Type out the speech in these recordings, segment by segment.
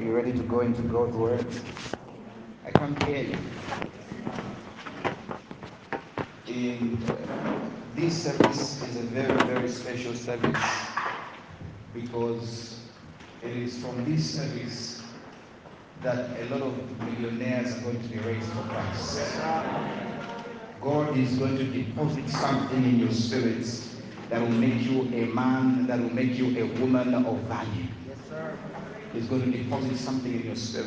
Are you ready to go into God's word? I can't hear you. In uh, this service is a very, very special service because it is from this service that a lot of millionaires are going to be raised for Christ. God is going to deposit something in your spirits that will make you a man, that will make you a woman of value. Yes, sir. He's going to deposit something in your spirit.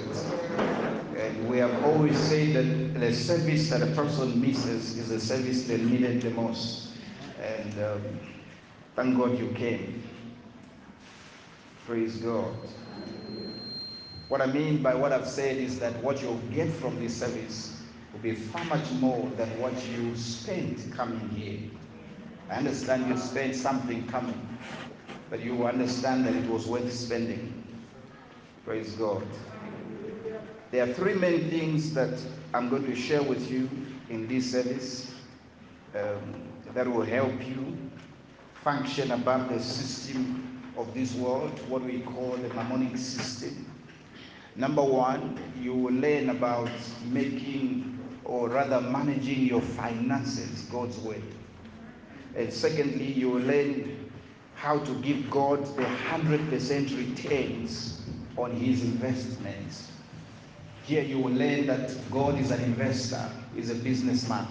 And we have always said that the service that a person misses is the service they needed the most. And um, thank God you came. Praise God. What I mean by what I've said is that what you'll get from this service will be far much more than what you spent coming here. I understand you spent something coming, but you understand that it was worth spending. Praise God. There are three main things that I'm going to share with you in this service um, that will help you function above the system of this world, what we call the mammonic system. Number one, you will learn about making or rather managing your finances God's way. And secondly, you will learn how to give God the 100% returns on his investments. Here you will learn that God is an investor, is a businessman.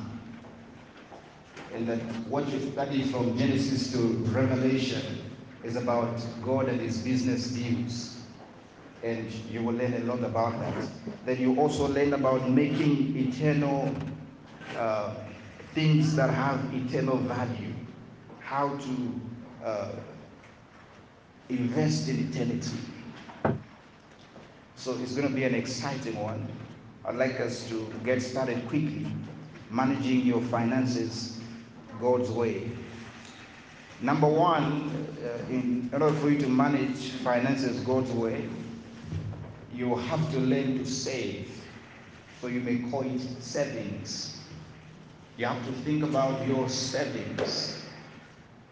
And that what you study from Genesis to Revelation is about God and his business deals. And you will learn a lot about that. Then you also learn about making eternal uh, things that have eternal value. How to uh, invest in eternity. So it's going to be an exciting one. I'd like us to get started quickly, managing your finances God's way. Number one, uh, in order for you to manage finances God's way, you have to learn to save. So you may call it savings. You have to think about your savings.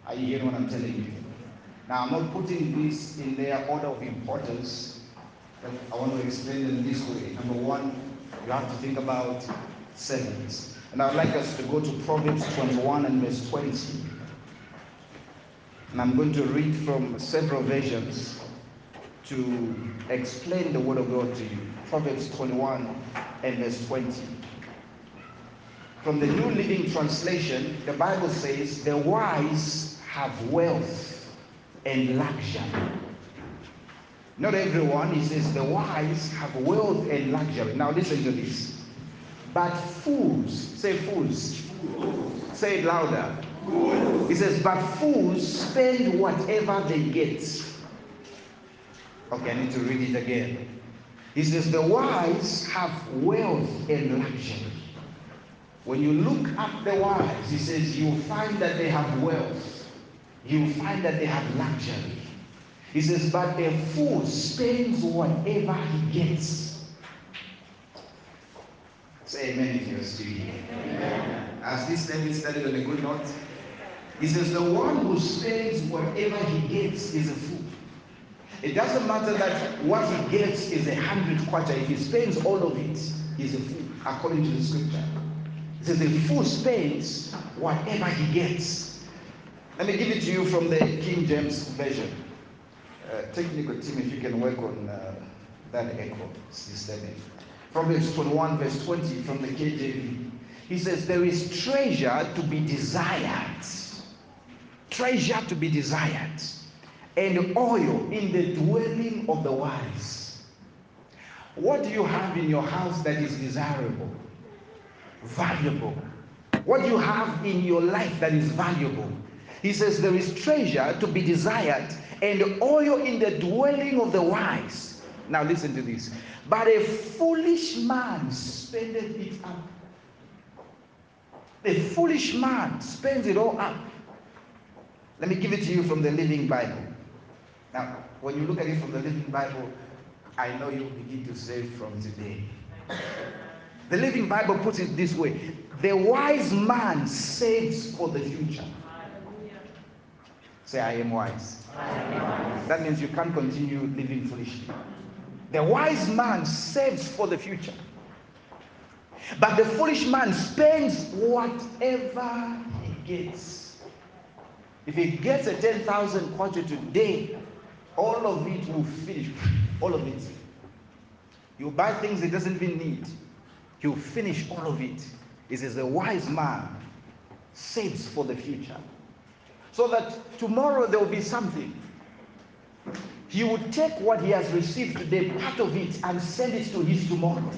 Are you hearing what I'm telling you? Now, I'm not putting this in their order of importance, I want to explain them this way. Number one, you have to think about savings. And I'd like us to go to Proverbs 21 and verse 20. And I'm going to read from several versions to explain the Word of God to you. Proverbs 21 and verse 20. From the New Living Translation, the Bible says, The wise have wealth and luxury. Not everyone, he says, the wise have wealth and luxury. Now listen to this. But fools, say fools. Say it louder. He says, but fools spend whatever they get. Okay, I need to read it again. He says, the wise have wealth and luxury. When you look at the wise, he says, you'll find that they have wealth. You'll find that they have luxury. He says, but a fool spends whatever he gets. Say amen if you're still here. As this service started on a good note, he says, the one who spends whatever he gets is a fool. It doesn't matter that what he gets is a hundred kwacha. If he spends all of it, he's a fool, according to the scripture. It says, A fool spends whatever he gets. Let me give it to you from the King James Version. Uh, technical team, if you can work on uh, that echo systemic. Proverbs 21, verse 20 from the KJV. He says, There is treasure to be desired, treasure to be desired, and oil in the dwelling of the wise. What do you have in your house that is desirable, valuable? What do you have in your life that is valuable? He says, There is treasure to be desired and oil in the dwelling of the wise. Now, listen to this. But a foolish man spendeth it up. A foolish man spends it all up. Let me give it to you from the Living Bible. Now, when you look at it from the Living Bible, I know you begin to save from today. The Living Bible puts it this way The wise man saves for the future. Say, I am wise. That means you can't continue living foolishly. The wise man saves for the future. But the foolish man spends whatever he gets. If he gets a 10,000 kwacha today, all of it will finish. All of it. You buy things he doesn't even need. He'll finish all of it. He says, a wise man saves for the future. So that tomorrow there will be something. He would take what he has received today, part of it, and send it to his tomorrow.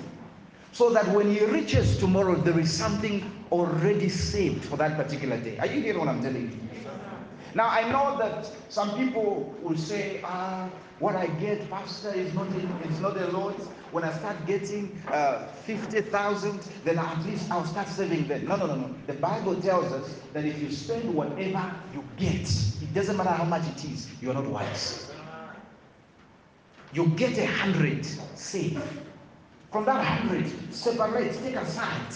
So that when he reaches tomorrow, there is something already saved for that particular day. Are you hearing what I'm telling you? Now, I know that some people will say, ah, what I get, Pastor, is not, it's not a lot. When I start getting uh, 50,000, then at least I'll start saving them. No, no, no, no. The Bible tells us that if you spend whatever you get, it doesn't matter how much it is, you're not wise. You get a hundred, save. From that hundred, separate, take aside.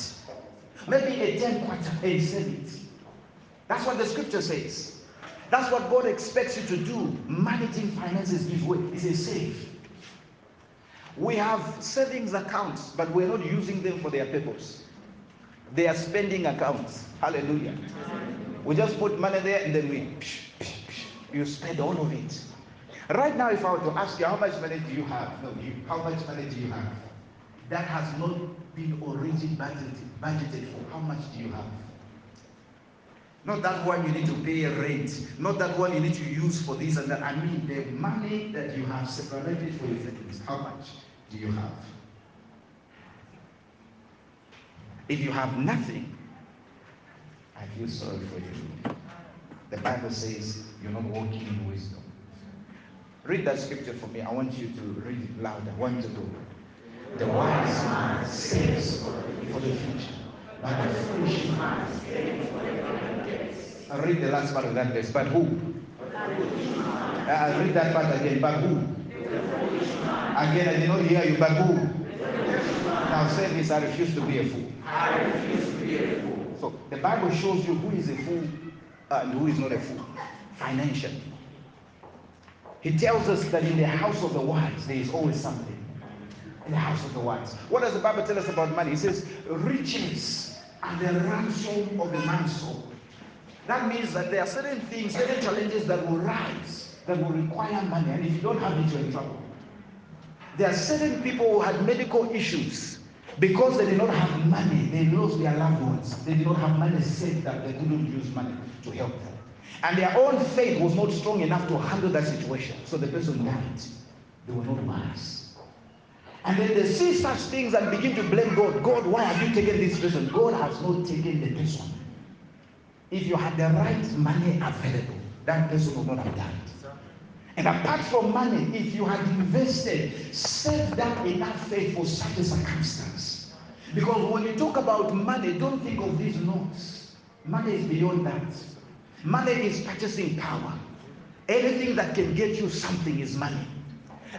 Maybe a ten kwacha and save it. That's what the scripture says. That's what God expects you to do. Managing finances His way. He says save. We have savings accounts, but we're not using them for their purpose. They are spending accounts. Hallelujah. We just put money there and then we, you spend all of it. Right now, if I were to ask you, how much money do you have? No, you, how much money do you have? That has not been already budgeted, budgeted for. How much do you have? Not that one you need to pay a rent. Not that one you need to use for this and that. I mean the money that you have separated for your things. How much do you have? If you have nothing, I feel sorry for you. The Bible says you're not walking in wisdom. Read that scripture for me. I want you to read it louder. One to go. The wise man saves for the future, but I'll read the last part of that verse. But who? I'll read that part again. But who? Again, I did not hear you. But who? Now say this I refuse to be a fool. I refuse to be a fool. So the Bible shows you who is a fool and who is not a fool financially. He tells us that in the house of the wise, there is always something. In the house of the wise. What does the Bible tell us about money? It says, riches are the ransom of a man's soul. That means that there are certain things, certain challenges that will rise, that will require money. And if you don't have it, you're in trouble. There are certain people who had medical issues because they did not have money. They lost their loved ones. They did not have money saved that they couldn't use money to help them. And their own faith was not strong enough to handle that situation. So the person died. They were not wise. And then they see such things and begin to blame God. God, why have you taken this person? God has not taken the person. If you had the right money available, that person would not have died. And apart from money, if you had invested, saved up enough faith for such a circumstance. Because when you talk about money, don't think of these notes. Money is beyond that. Money is purchasing power. Anything that can get you something is money.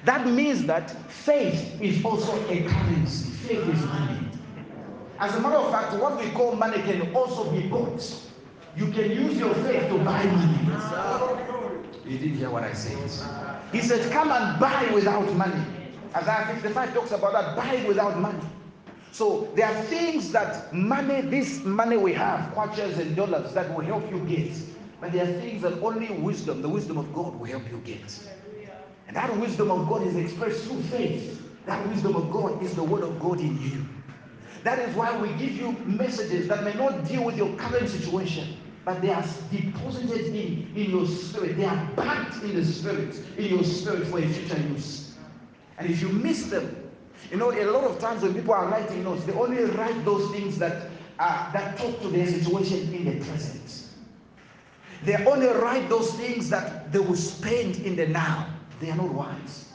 That means that faith is also a currency. Faith is money. As a matter of fact, what we call money can also be bought. You can use your faith to buy money. You didn't hear what I said. He said, Come and buy without money. Isaiah 55 talks about that buy without money. So there are things that money, this money we have, kwaches and dollars, that will help you get. But there are things that only wisdom, the wisdom of God, will help you get. And that wisdom of God is expressed through faith. That wisdom of God is the word of God in you. That is why we give you messages that may not deal with your current situation, but they are deposited in, in your spirit. They are packed in the spirit, in your spirit for a future use. And if you miss them, you know, a lot of times when people are writing notes, they only write those things that uh, that talk to their situation in the present. They only write those things that they will spend in the now. They are not wise.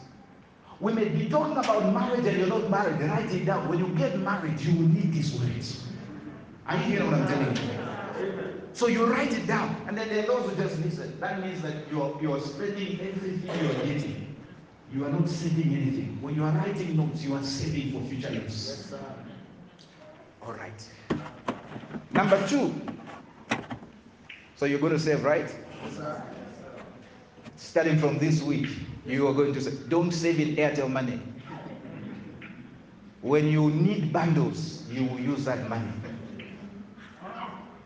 We may be talking about marriage and you're not married. Write it down. When you get married, you will need these words. Are you hearing what I'm telling you? So you write it down, and then the Lord will just listen. That means that you're, you're spending everything you're getting. You are not saving anything. When you are writing notes, you are saving for future use. Yes, All right. Number two. So you're going to save, right? Yes, Starting from this week, you are going to say, don't save in Airtel money. When you need bundles, you will use that money.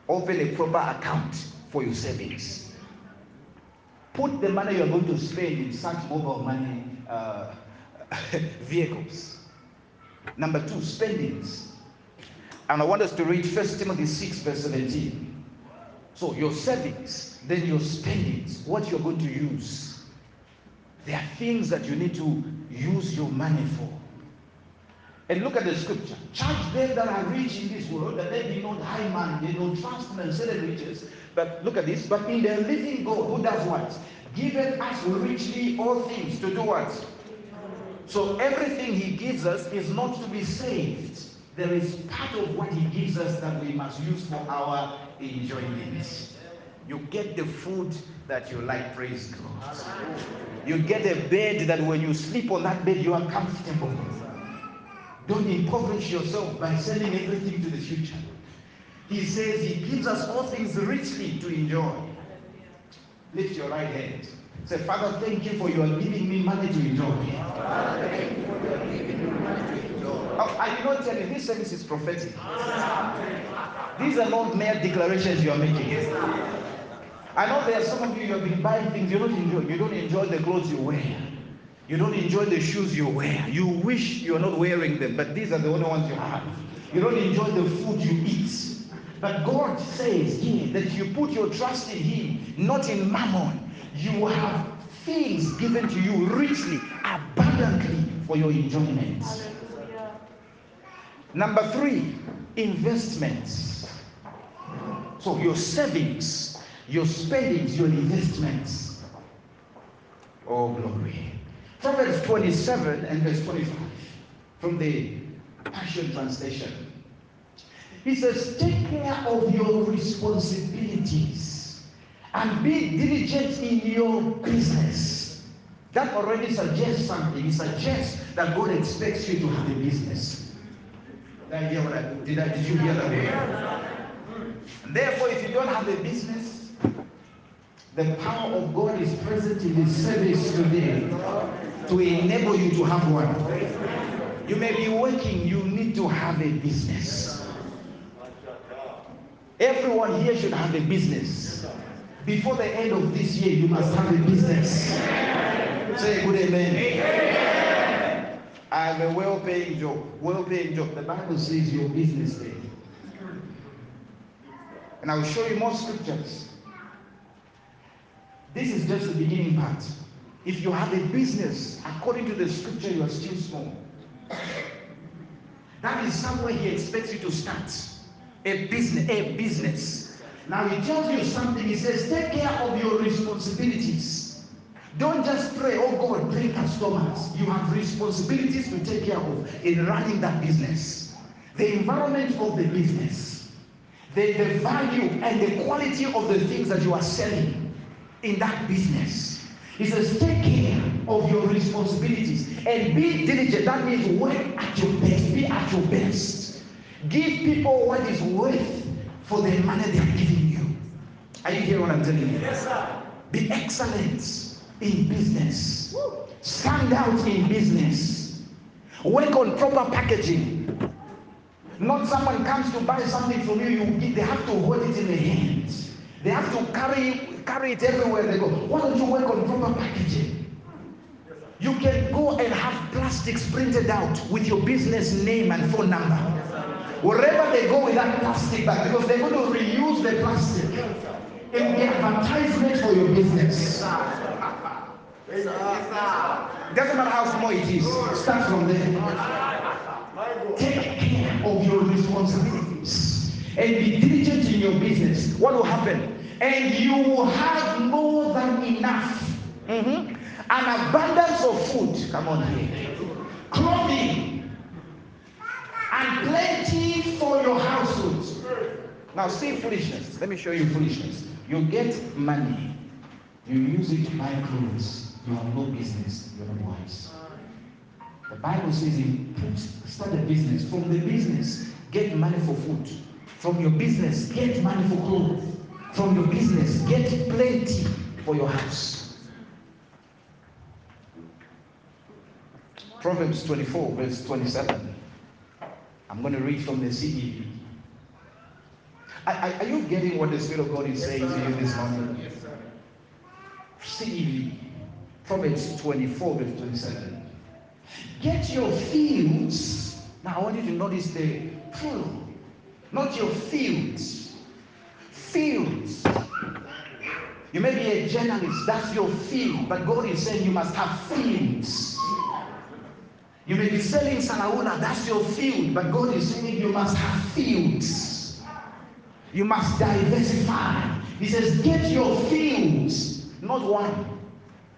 Open a proper account for your savings. Put the money you are going to spend in such mobile money uh, vehicles. Number two, spendings. And I want us to read 1 Timothy 6, verse 17. So, your savings, then your spendings, what you're going to use. There are things that you need to use your money for. And look at the scripture. Charge them that are rich in this world that they be not high man, they don't trust in riches. But look at this. But in the living God, who does what? Giveth us richly all things to do what? So everything He gives us is not to be saved. There is part of what He gives us that we must use for our enjoyment. You get the food that you like, praise God. You get a bed that when you sleep on that bed, you are comfortable. Don't impoverish yourself by selling everything to the future. He says He gives us all things richly to enjoy. Lift your right hand. Say, Father, thank you for you are giving me money to enjoy. Oh, I did not tell you, this service is prophetic. These are not mere declarations you are making. I know there are some of you, you have been buying things you don't enjoy. You don't enjoy the clothes you wear. You don't enjoy the shoes you wear. You wish you're not wearing them, but these are the only ones you have. You don't enjoy the food you eat. But God says here that you put your trust in Him, not in mammon. You will have things given to you richly, abundantly for your enjoyment. Hallelujah. Number three, investments. So your savings, your spendings, your investments. Oh, glory. Proverbs 27 and verse 25 from the Passion Translation. He says, Take care of your responsibilities and be diligent in your business. That already suggests something. It suggests that God expects you to have a business. Did I hear what I did? I, did you hear that? Therefore, if you don't have a business, the power of God is present in the service today to enable you to have one. You may be working, you need to have a business. Everyone here should have a business. Before the end of this year, you must have a business. Say good amen. amen. I have a well paying job. Well paying job. The Bible says your business day. And I will show you more scriptures this is just the beginning part. If you have a business, according to the scripture, you are still small. That is somewhere he expects you to start. A business, a business. Now he tells you something. He says, take care of your responsibilities. Don't just pray, oh God, bring customers. You have responsibilities to take care of in running that business. The environment of the business, the, the value and the quality of the things that you are selling in that business. He says, take care of your responsibilities and be diligent. That means work at your best. Be at your best. Give people what is worth for the money they are giving you. Are you hearing what I'm telling you? Yes, sir. Be excellent in business. Stand out in business. Work on proper packaging. Not someone comes to buy something from you, you they have to hold it in their hands. They have to carry carry it everywhere they go. Why don't you work on proper packaging? You can go and have plastics printed out with your business name and phone number. Wherever they go with that plastic bag, because they're going to reuse the plastic. Will be advertisement for your business. Doesn't matter how small it is. Start from there. Take care of your responsibilities and be diligent in your business. What will happen? And you will have more than enough. Mm-hmm. An abundance of food. Come on here. Clothing. And plenty for your household. Now, see foolishness. Let me show you foolishness. You get money, you use it to buy clothes. You have no business. You're not wise. The Bible says, "In start a business. From the business, get money for food. From your business, get money for clothes from your business. Get plenty for your house. Proverbs 24, verse 27. I'm going to read from the CEV. Are, you getting what the Spirit of God is saying to you this morning? Yes, sir. CEV, Proverbs 24, verse 27. Get your fields. Now I want you to notice the plural, not your fields. Fields. You may be a journalist, that's your field, but God is saying you must have fields. You may be selling Salaula, that's your field, but God is saying you must have fields. You must diversify. He says, get your fields, not one,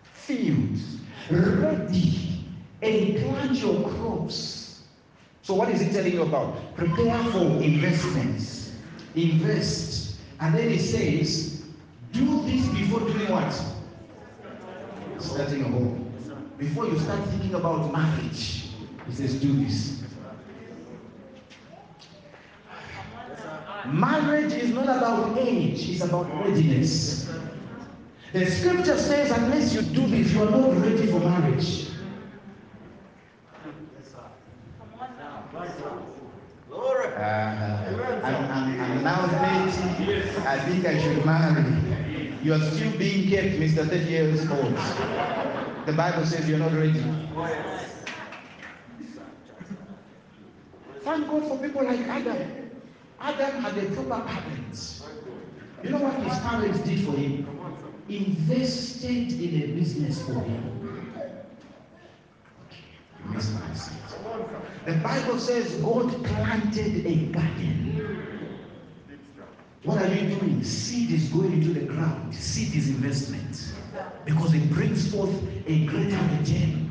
fields, ready and plant your crops. So, what is he telling you about? Prepare for investments. Invest. And then he says, do this before doing what? Starting a home. Before you start thinking about marriage, he says, do this. Marriage is not about age, it's about readiness. The scripture says, unless you do this, you are not ready for marriage. Uh, I'm, now 30. I think I should marry. You are still being kept, Mr. 30 years old. The Bible says you're not ready. Thank God for people like Adam. Adam had a proper parents. You know what his parents did for him? Invested in a business for him. The Bible says God planted a garden. What are you doing? Seed is going into the ground. Seed is investment. Because it brings forth a greater return.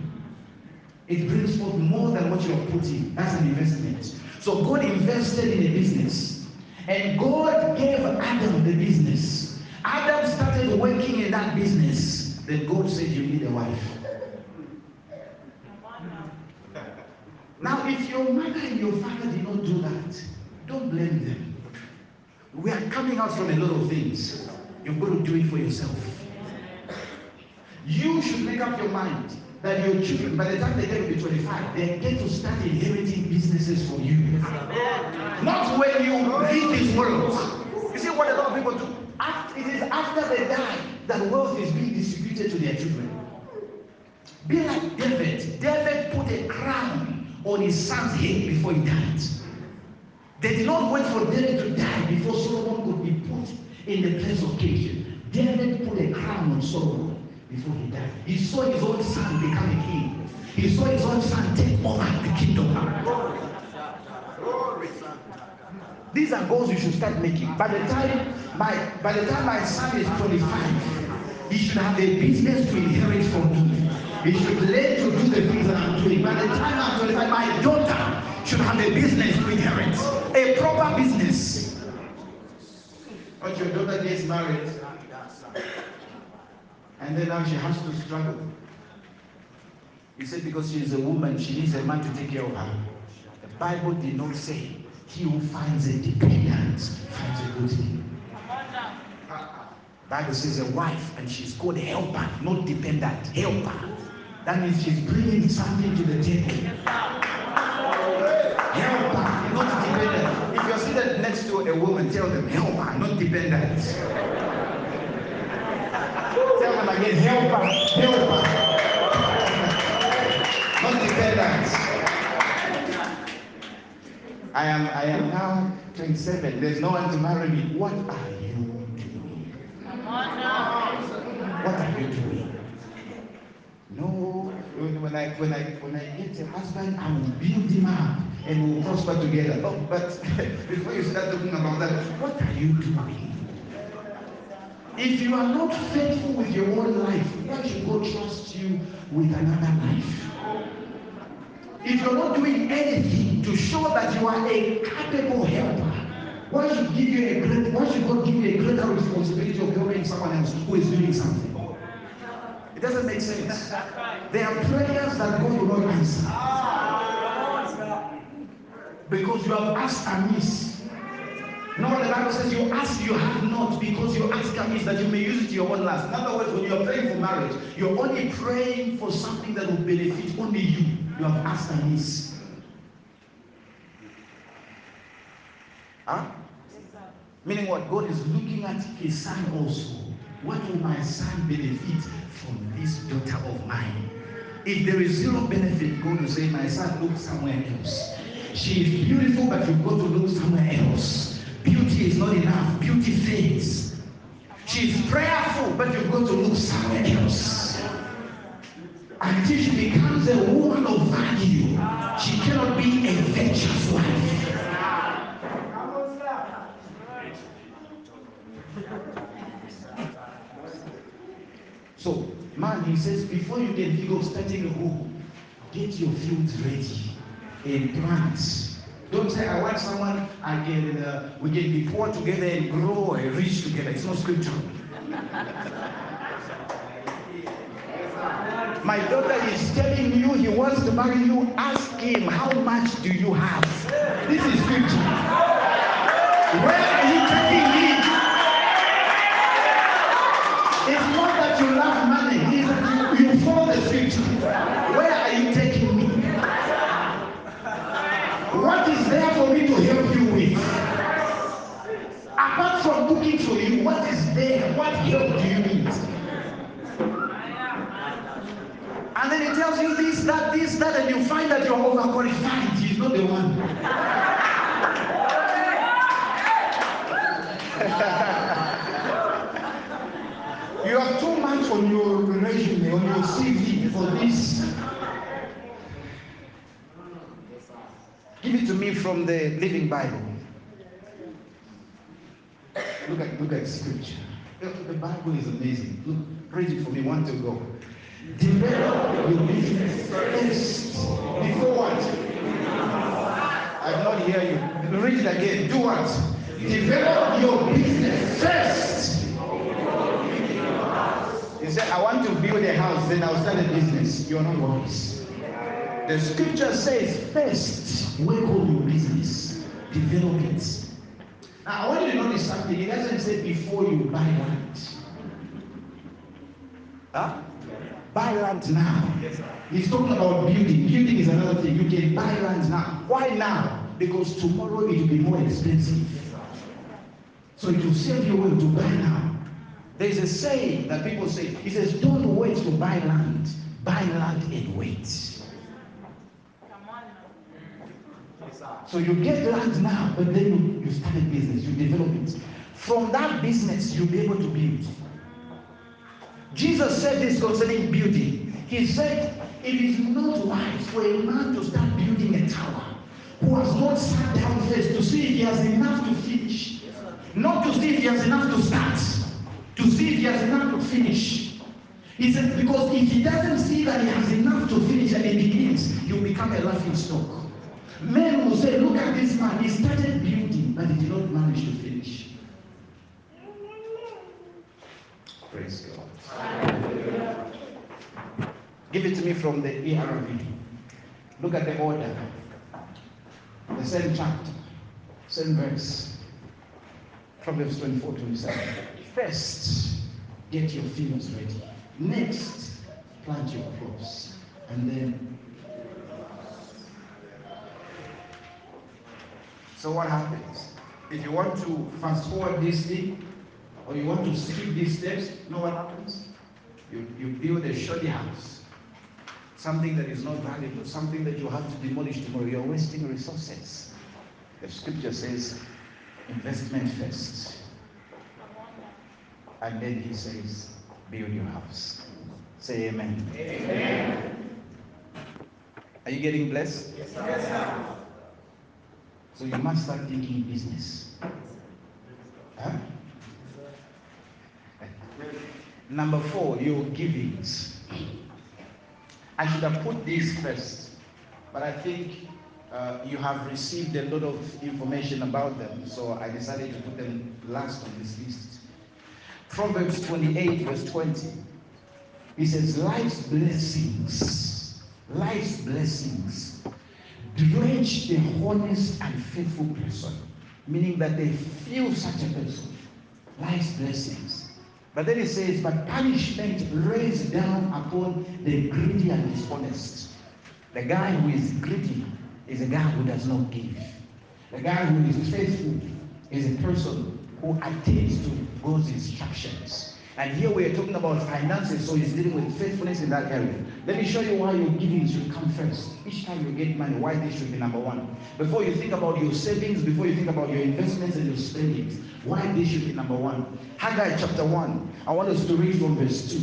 It brings forth more than what you are putting. That's an investment. So God invested in a business. And God gave Adam the business. Adam started working in that business. Then God said, You need a wife. Now, if your mother and your father did not do that, don't blame them. We are coming out from a lot of things. You've got to do it for yourself. You should make up your mind that your children, by the time they get to be 25, they get to start inheriting businesses for you. Not when you leave this world. You see what a lot of people do? It is after they die that wealth is being distributed to their children. Be like David. David put a crown on his son's head before he died. They did not wait for David to die before Solomon could be put in the place of king. David put a crown on Solomon before he died. He saw his own son become a king. He saw his own son take over the kingdom. These are goals you should start making. By the time my by the time my son is 25, he should have a business to inherit from me. He should learn to do the things that I'm doing. By the time I'm 25, my daughter should have a business to inherit. A proper business. But your daughter gets married and then now she has to struggle. You said because she is a woman, she needs a man to take care of her. The Bible did not say he who finds a dependent finds a good thing. Bible says a wife and she's called helper, not dependent, helper. That means she's bringing something to the table. Helper, not dependent. If you're seated next to a woman, tell them helper, not dependent. Tell them again, helper, helper. Not dependent. I am, I am now 27. There's no one to marry me. What are you? What are you doing? No, when I when I when I get a husband, I will build him up and we'll prosper together. Oh, but before you start talking about that, what are you doing? If you are not faithful with your own life, why should God trust you with another life? If you're not doing anything to show that you are a capable helper, why should give you a great why should God give you a greater responsibility of helping someone else who is doing something? It doesn't make sense. There are prayers that God will not answer. Because you have asked amiss. No, the Bible says you ask, you have not, because you ask amiss that you may use it to your own last. In other words, when you're praying for marriage, you're only praying for something that will benefit only you. You have asked amiss. Huh? Meaning what? God is looking at his son also. What will my son benefit from this daughter of mine? If there is zero benefit, God will say, My son, look somewhere else. She is beautiful, but you've got to look somewhere else. Beauty is not enough, beauty fades. She is prayerful, but you've got to look somewhere else. Until she becomes a woman of value, she cannot be a virtuous wife. So, man, he says, before you can think of starting a home, get your fields ready and plant. Don't say, I want someone I can, uh, we can be poor together and grow and rich together. It's not scriptural. My daughter is telling you he wants to marry you. Ask him, how much do you have? This is scripture. Where are you taking me? What is there? What help do you need? And then he tells you this, that, this, that, and you find that you're overqualified. He's not the one. you have too much on your resume, on your CV for this. Give it to me from the Living Bible. Look at, look at scripture. The Bible is amazing. Look, read it for me. One to go. Develop your business first. Before what? I did not hear you. Read it again. Do what? Develop your business first. You say, I want to build a house, then I'll start a business. You're not wise. The scripture says, first, work on your business, develop it. Now, I want you to notice something. It doesn't say before you buy land. Huh? Buy land now. He's talking about building. Building is another thing. You can buy land now. Why now? Because tomorrow it will be more expensive. So it will save you well to buy now. There is a saying that people say, he says, don't wait to buy land. Buy land and wait. So you get land now, but then you, you start a business, you develop it. From that business, you'll be able to build. Jesus said this concerning building. He said, It is not wise for a man to start building a tower who has not sat down first to see if he has enough to finish. Not to see if he has enough to start, to see if he has enough to finish. He said, Because if he doesn't see that he has enough to finish and he begins, he'll become a laughing stock. Men will say, Look at this man, he started building, but he did not manage to finish. Praise God. Give it to me from the ERV. Look at the order. The same chapter, same verse. Proverbs 24 27. First, get your fields ready. Next, plant your crops. And then. So, what happens? If you want to fast forward this thing, or you want to skip these steps, you know what happens? You, you build a shoddy house, something that is not valuable, something that you have to demolish tomorrow. You're wasting resources. The scripture says, investment first. And then he says, build your house. Say amen. Amen. Are you getting blessed? Yes, sir. So you must start thinking business. Huh? Number four, your givings. I should have put this first, but I think uh, you have received a lot of information about them, so I decided to put them last on this list. Proverbs 28, verse 20. He says, Life's blessings, life's blessings drench the honest and faithful person, meaning that they feel such a person. Life's blessings. But then it says, but punishment rains down upon the greedy and dishonest. The guy who is greedy is a guy who does not give. The guy who is faithful is a person who attains to God's instructions. And here we are talking about finances, so he's dealing with faithfulness in that area. Let me show you why your giving should come first. Each time you get money, why this should be number one. Before you think about your savings, before you think about your investments and your spendings, why this should be number one. Haggai chapter 1, I want us to read from verse 2.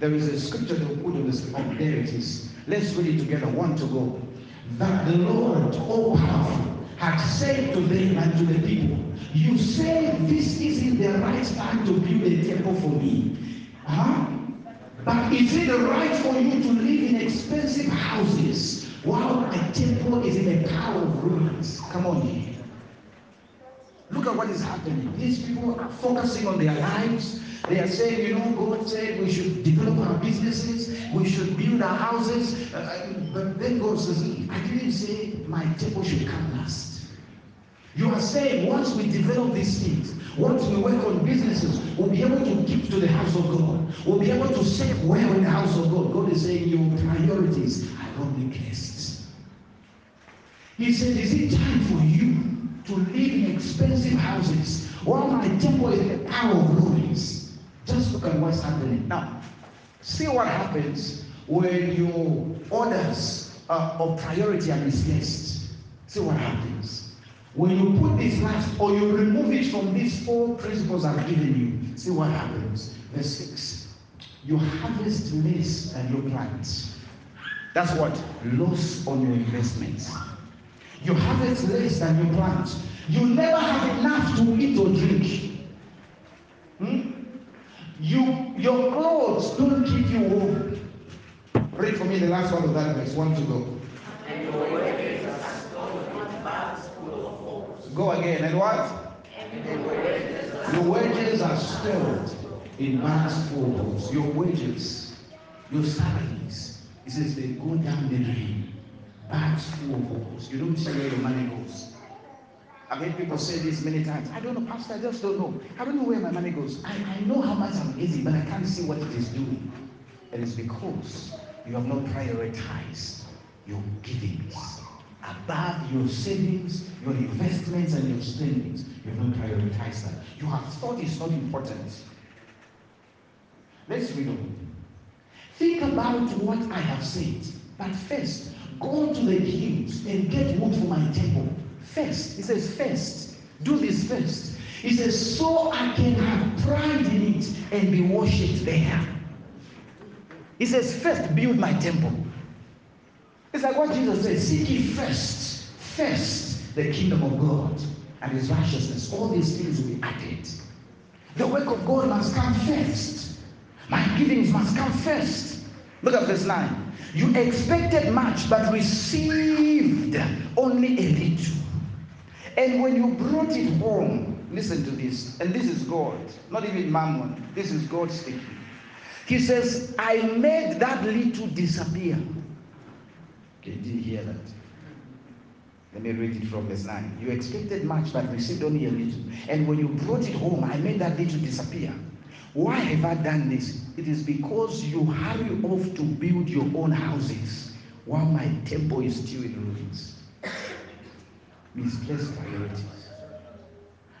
There is a scripture that will put on the screen. Oh, there it is. Let's read it together. One to go. That the Lord, all powerful, had said to them and to the people, You say this isn't the right time to build a temple for me. Huh? But is it the right for you to live in expensive houses while a temple is in a pile of ruins? Come on here. Look at what is happening. These people are focusing on their lives. They are saying, you know, God said we should develop our businesses, we should build our houses. Uh, but then God says, I didn't say my temple should come last. You are saying once we develop these things, once we work on businesses, we'll be able to give to the house of God. We'll be able to serve well in the house of God. God is saying your priorities are not placed. He said, Is it time for you to live in expensive houses while my temple is the power of ruins? Just look at what's happening. Now, see what happens when your orders uh, of priority are misplaced. See what happens. When you put this last or you remove it from these four principles I've given you, see what happens. Verse 6. You harvest less than you plant. That's what? Loss on your investments. You harvest less than you plant. You never have enough to eat or drink. Hmm? You, your clothes don't keep you warm. Read for me the last one of that verse. One to go. Go again. And what? Your wages are stored in bags full Your wages, your salaries, it says they go down the drain. Of holes. You don't see where your money goes. I've heard people say this many times. I don't know, Pastor, I just don't know. I don't know where my money goes. I, I know how much I'm easy, but I can't see what it is doing. And it's because you have not prioritized your givings above your savings, your investments, and your spendings. You have not prioritized that. You have thought it's not important. Let's read on. Think about what I have said. But first, go to the hills and get wood for my temple. First, he says, first, do this first. He says, so I can have pride in it and be worshipped there. He says, first, build my temple. It's like what Jesus said seek ye first, first the kingdom of God and his righteousness. All these things will be added. The work of God must come first. My givings must come first. Look at verse 9. You expected much, but received only a little. And when you brought it home, listen to this, and this is God, not even mammon, this is God speaking. He says, I made that little disappear. Okay, did you hear that? Let me read it from verse 9. You expected much, but received only a little. And when you brought it home, I made that little disappear. Why have I done this? It is because you hurry off to build your own houses while my temple is still in ruins. Misplaced priorities.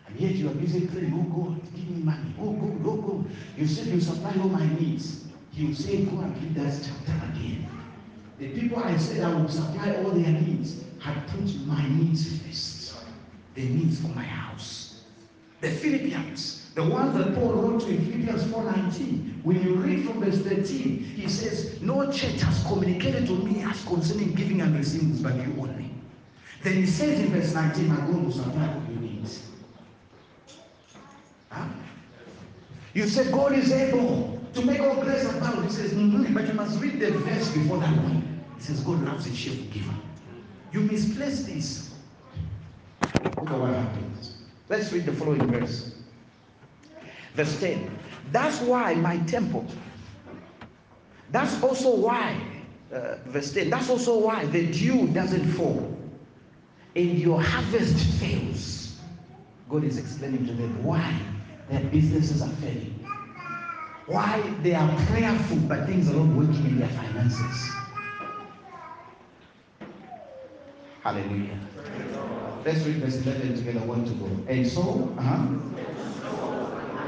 And yet you are busy praying, oh God, give me money. Oh God, oh God. You said you supply all my needs. You say, go and read that chapter again. The people I said I would supply all their needs had put my needs first. The needs for my house. The Philippians, the ones that Paul wrote to in Philippians 4.19, when you read from verse 13, he says, No church has communicated to me as concerning giving and receiving, but you only. Then he says in verse 19, I'm to supply all your needs. Huh? You said God is able to make all grace abound. He says, mm-hmm, but you must read the verse before that one. Says, God loves a cheerful giver. You misplace this. Look at what happens. Let's read the following verse. Verse 10. That's why my temple, that's also why, uh, verse 10, that's also why the dew doesn't fall and your harvest fails. God is explaining to them why their businesses are failing. Why they are prayerful, but things are not working in their finances. Hallelujah. Let's read verse 11 together. One to go. And so, uh-huh,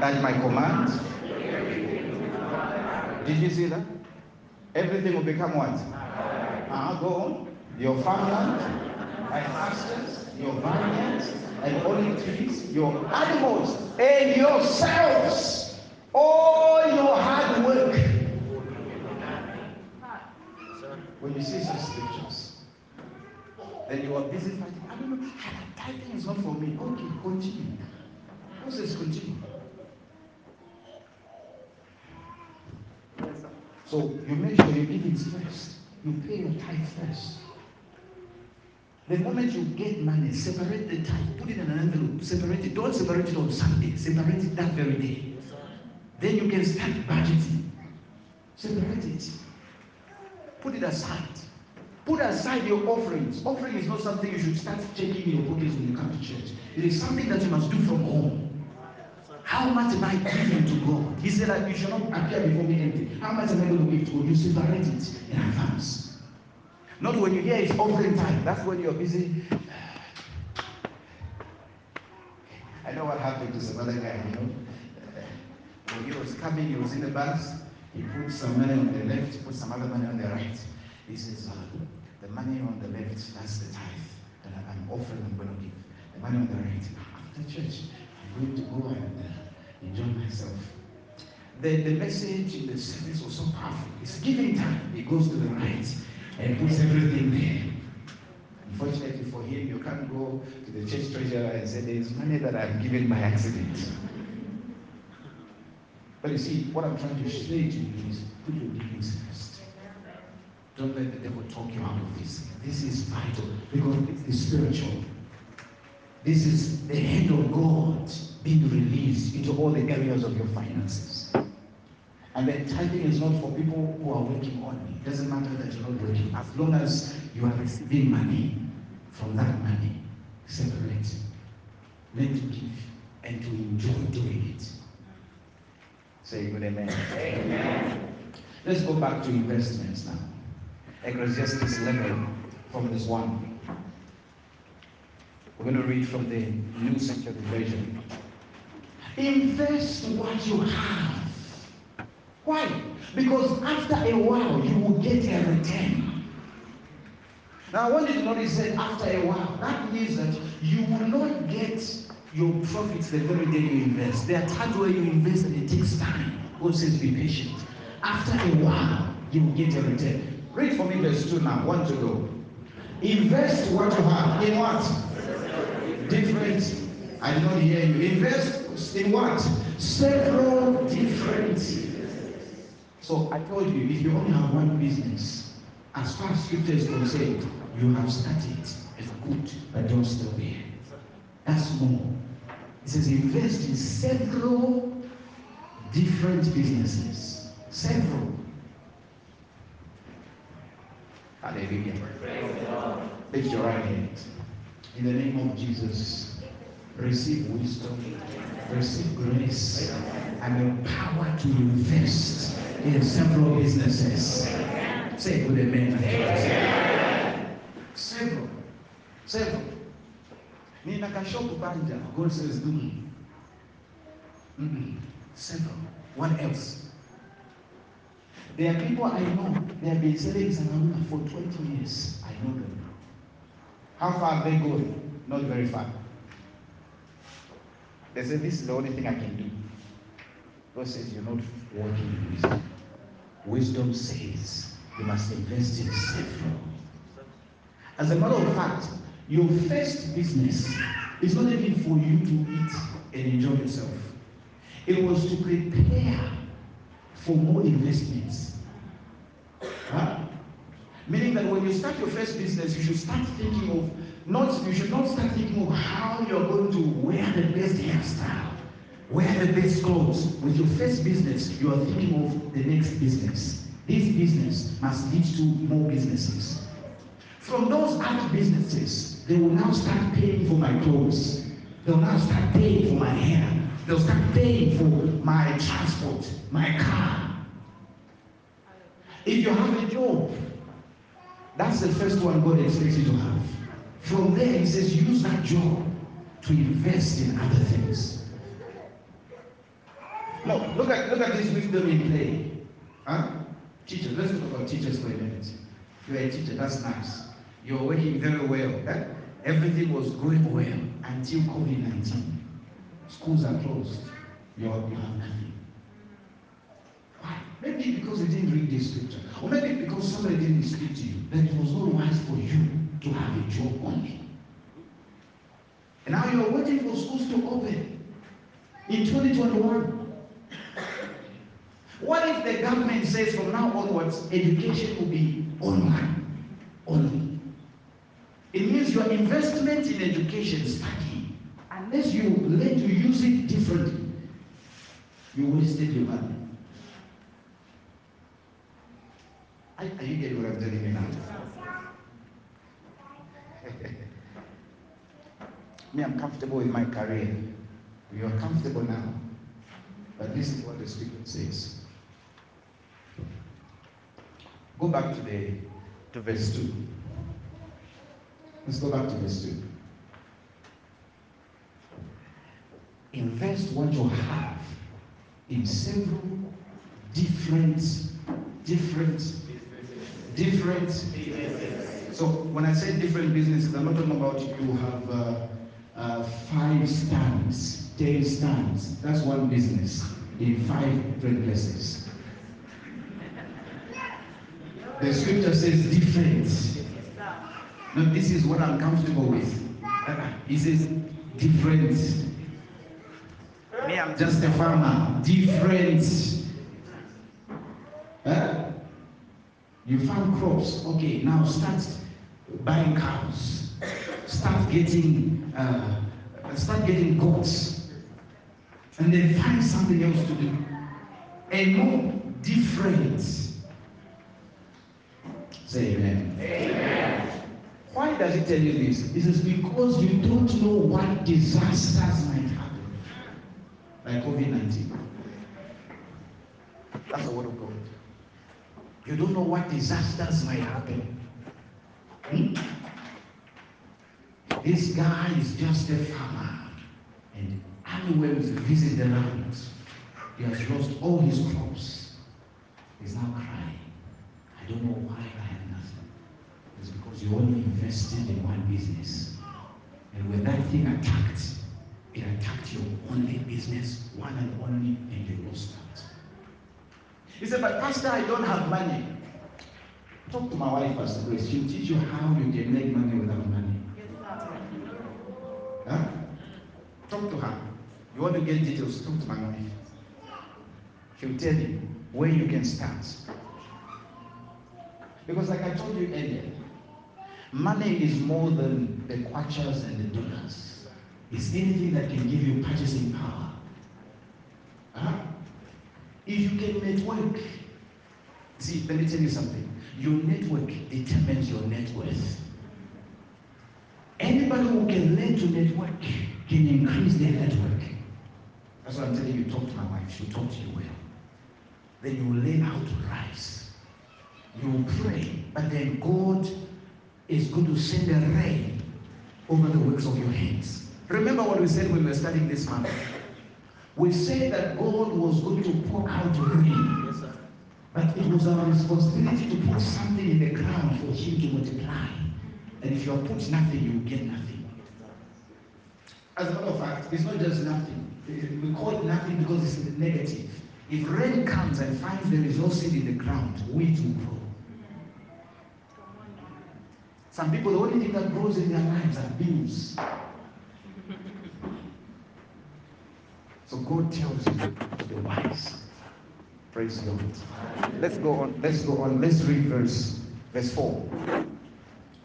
at my command, did you see that? Everything will become what? Uh-huh, go on. Your farmland and pastures, your vineyards and olive trees, your animals and yourselves, all your hard work. When you see such scriptures, then you are busy fighting. I don't know, tithing is not for me. Okay, continue. Who says continue? So you make sure you give it first. You pay your tithe first. The moment you get money, separate the tithe, put it in an envelope, separate it. Don't separate it on Sunday, separate it that very day. Then you can start budgeting. Separate it. Put it aside. Put aside your offerings. Offering is not something you should start checking in your pockets when you come to church. It is something that you must do from home. How much am I giving to God? He said that you shall not appear before me empty. How much am I going to give to God? You separate it in advance. Not when you hear it's offering time. That's when you're busy. I know what happened to some other guy, you know. When he was coming, he was in the bus. He put some money on the left, put some other money on the right. He is uh, the money on the left, that's the tithe that I'm offering, I'm going to give. The money on the right, after church, I'm going to go and uh, enjoy myself. The, the message in the service was so powerful. It's giving time. It goes to the right and puts everything there. Unfortunately for him, you can't go to the church treasurer and say, There is money that I've given by accident. But you see, what I'm trying to say to you is put your givings first. Don't let the devil talk you out of this. This is vital because it's spiritual. This is the hand of God being released into all the areas of your finances. And then tithing is not for people who are working on it. It doesn't matter that you're not working. As long as you are receiving money from that money, separate. Learn to give and to enjoy doing it. Say good amen. Amen. Let's go back to investments now. Ecclesiastes 11 from this one. We're going to read from the New Century Version. Invest what you have why? Because after a while, you will get a return. Now, I want you to notice that after a while, that means that you will not get your profits the very day you invest. There are times where you invest and it takes time. God says, be patient. After a while, you will get a return. Read for me verse 2 now. One to go. Invest what you have. In what? Different. I did not hear you. Invest in what? Several different so I told you, if you only have one business, as far as scripture is concerned, you have started. It's good, but don't stop there. That's more. It says invest in several different businesses. Several. Hallelujah. Lift your right hand. In the name of Jesus, receive wisdom, receive grace, and the power to invest in several businesses. Say good amen. Several. Several. Nina kashopu banja. God says, mm. Mm-mm. Several. What else? There are people I know, they have been selling Sanamuna for 20 years. I know them. How far are they going? Not very far. They say, This is the only thing I can do. God says, You're not working in wisdom. Wisdom says you must invest in several. As a matter of fact, your first business is not even for you to eat and enjoy yourself. It was to prepare for more investments. Huh? Meaning that when you start your first business, you should start thinking of not you should not start thinking of how you're going to wear the best hairstyle Wear the best clothes. With your first business, you are thinking of the next business. This business must lead to more businesses. From those other businesses, they will now start paying for my clothes. They'll now start paying for my hair. They'll start paying for my transport, my car. If you have a job, that's the first one God expects you to have. From there, he says, use that job to invest in other things. No, look at look at this wisdom in play. Huh? Teachers, let's talk about teachers for a minute. You're a teacher, that's nice. You're working very well. Everything was going well until COVID 19. Schools are closed. You have nothing. Why? Maybe because you didn't read this scripture. Or maybe because somebody didn't speak to you. That it was not wise for you to have a job only. And now you're waiting for schools to open in 2021. What if the government says from now onwards education will be online only? It means your investment in education study, unless you learn to use it differently, you wasted your money. Are, are you getting what I'm telling you now? Me, I'm comfortable with my career. You are comfortable now. But listen to what the scripture says. Go back to the to verse 2. Let's go back to verse 2. Invest what you have in several different, different, different. So when I say different businesses, I'm not talking about you have uh, uh, five stands, ten stands. That's one business in five different places. The scripture says different. Now, this is what I'm comfortable with. He says different. I'm just a farmer. Different. Huh? You farm crops. Okay, now start buying cows. Start getting uh, start getting goats. And then find something else to do. And more different. Say amen. Amen. Why does it tell you this? It is because you don't know what disasters might happen. Like COVID 19. That's the word of God. You don't know what disasters might happen. Hmm? This guy is just a farmer. And armyworms visit the land. He has lost all his crops. He's now crying. I don't know why I have nothing. It's because you only invested in one business. And when that thing attacked, it attacked your only business, one and only, and you lost that. He said, But Pastor, I don't have money. Talk to my wife, Pastor Grace. She'll teach you how you can make money without money. Huh? Talk to her. You want to get details? Talk to my wife. She'll tell you where you can start. Because, like I told you earlier, money is more than the kwachas and the dollars. It's anything that can give you purchasing power. Huh? If you can network, see, let me tell you something. Your network determines your net worth. Anybody who can learn to network can increase their network. That's what I'm telling you. Talk to my wife. She'll talk to you well. Then you learn how to rise. You pray, but then God is going to send a rain over the works of your hands. Remember what we said when we were studying this month? We said that God was going to pour out rain. Yes, sir. But it was our responsibility to put something in the ground for Him to multiply. And if you put nothing, you will get nothing. As a matter of fact, it's not just nothing. We call it nothing because it's negative. If rain comes and finds no seed in the ground, weeds will grow. Some people, the only thing that grows in their lives are beans. So God tells you to be wise. Praise God. Let's go on. Let's go on. Let's read verse verse 4.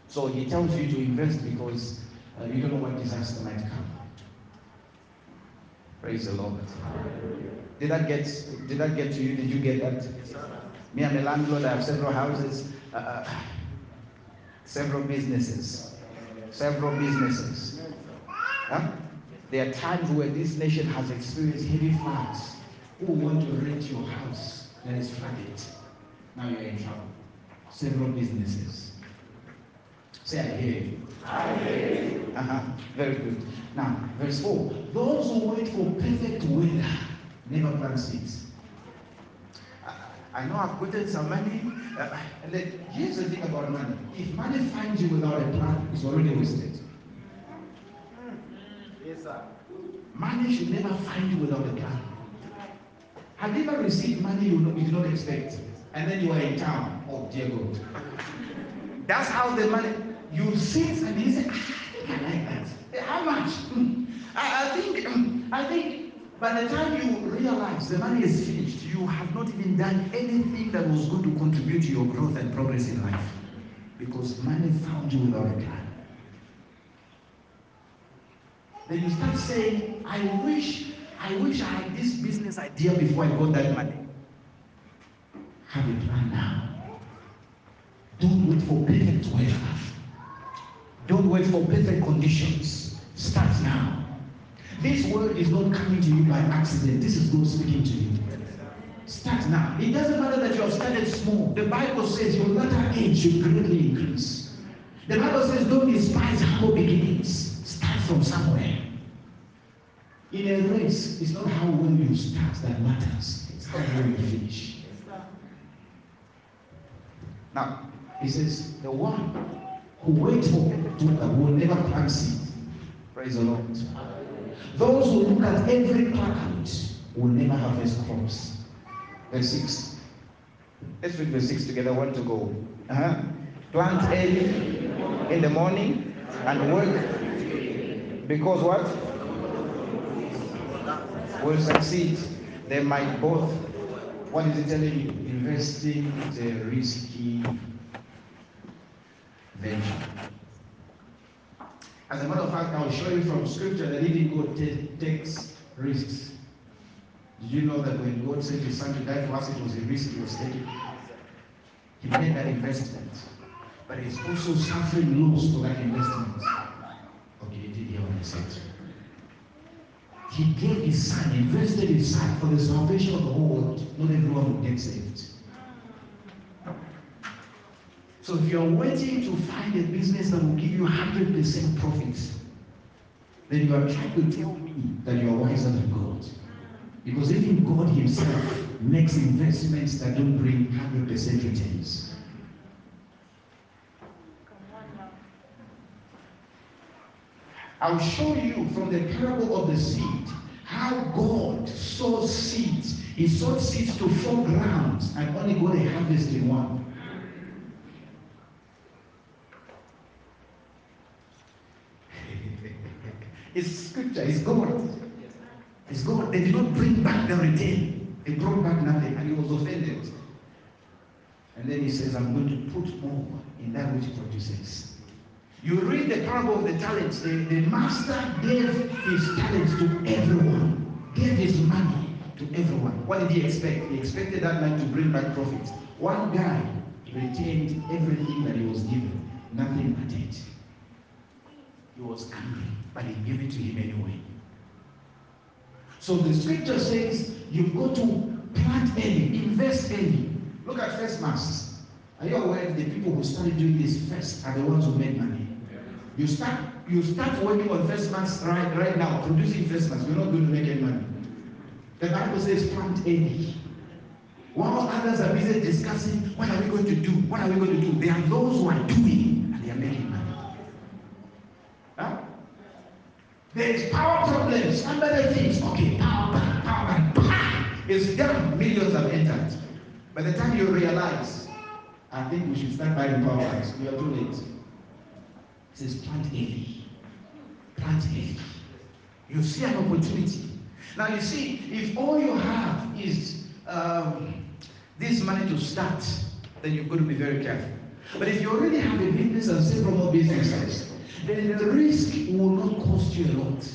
So he tells you to invest because uh, you don't know what disaster might come. Praise the Lord. Did that get did that get to you? Did you get that? Me, I'm a landlord. I have several houses, uh, uh, several businesses, several businesses. Huh? There are times where this nation has experienced heavy floods. Who want to rent your house that is flooded? Now you're in trouble. Several businesses. Say, I hear you. I hear you. Uh-huh. Very good. Now, verse 4. Those who wait for perfect weather never plant seeds. I know I've quoted some money. Uh, and then, here's the thing about money. If money finds you without a plan, it's already wasted. Yes, sir. Money should never find you without a plan. Have you ever received money you, you did not expect? And then you are in town. Oh, dear God. That's how the money, you see and you say, ah, I think I like that. How much? I, I think, I think by the time you realize the money is finished, you have not even done anything that was going to contribute to your growth and progress in life. Because money found you without a plan. Then you start saying, I wish, I wish I had this business idea before I got that money. Have a plan now. Don't wait for perfect weather. Don't wait for perfect conditions. Start now. This word is not coming to you by accident. This is God speaking to you. Start now. It doesn't matter that you have started small. The Bible says your latter age should greatly increase. The Bible says don't despise humble beginnings. Start from somewhere. In a race, it's not how well you start that matters. It's how well you finish. Now, he says, the one who waits for water will never plant seed. Praise the Lord. Those who look at every cloud will never harvest crops. Verse 6. Let's read verse 6 together. One to go. Uh-huh. Plant early in the morning and work because what? Will succeed. They might both. What is it telling you? Investing is a risky venture. As a matter of fact, I'll show you from scripture that even God takes risks. Did you know that when God sent his son to die for us, it was a risk he was taking? He made that investment. But he's also suffering loss for that investment. He gave his son, invested his son for the salvation of the whole world. Not everyone will get saved. So if you're waiting to find a business that will give you 100% profits, then you are trying to tell me that you are wiser than God. Because even God Himself makes investments that don't bring 100% returns. I'll show you from the parable of the seed how God sows seeds. He sowed seeds to four grounds and only got a harvest in one. It's scripture, it's God. It's God. They did not bring back the return. They brought back nothing, and he was offended. And then he says, I'm going to put more in that which produces. You read the parable of the talents. The, the master gave his talents to everyone, gave his money to everyone. What did he expect? He expected that man to bring back profits. One guy retained everything that he was given, nothing but it. He was angry, but he gave it to him anyway. So the scripture says you've got to plant early, invest early. Look at first masks. Are you aware the people who started doing this first are the ones who made money? You start you start working on masks right, right now, producing masks. You're not going to make any money. The Bible says plant early. While others are busy discussing what are we going to do, what are we going to do, there are those who are doing and they are making money. Huh? There is power problems. Somebody thinks, okay, power power back, power. It's down. Millions have entered. By the time you realize, I think we should start buying power banks. We are too late. Says plant early. Plant early. You see an opportunity. Now you see, if all you have is um, this money to start, then you've got to be very careful. But if you already have a business and several more businesses, then the risk will not cost you a lot.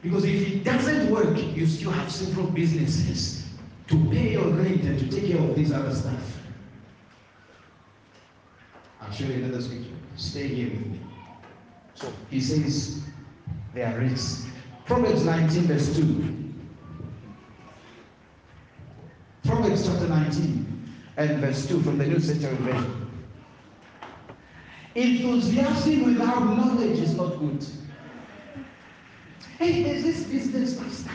Because if it doesn't work, you still have several businesses to pay your rent and to take care of this other stuff. I'll show you another scripture. Stay here with me. So he says there are risks. Proverbs 19, verse 2. Proverbs chapter 19 and verse 2 from the New Century Version. Enthusiasm without knowledge is not good. Hey, there's this business pastor.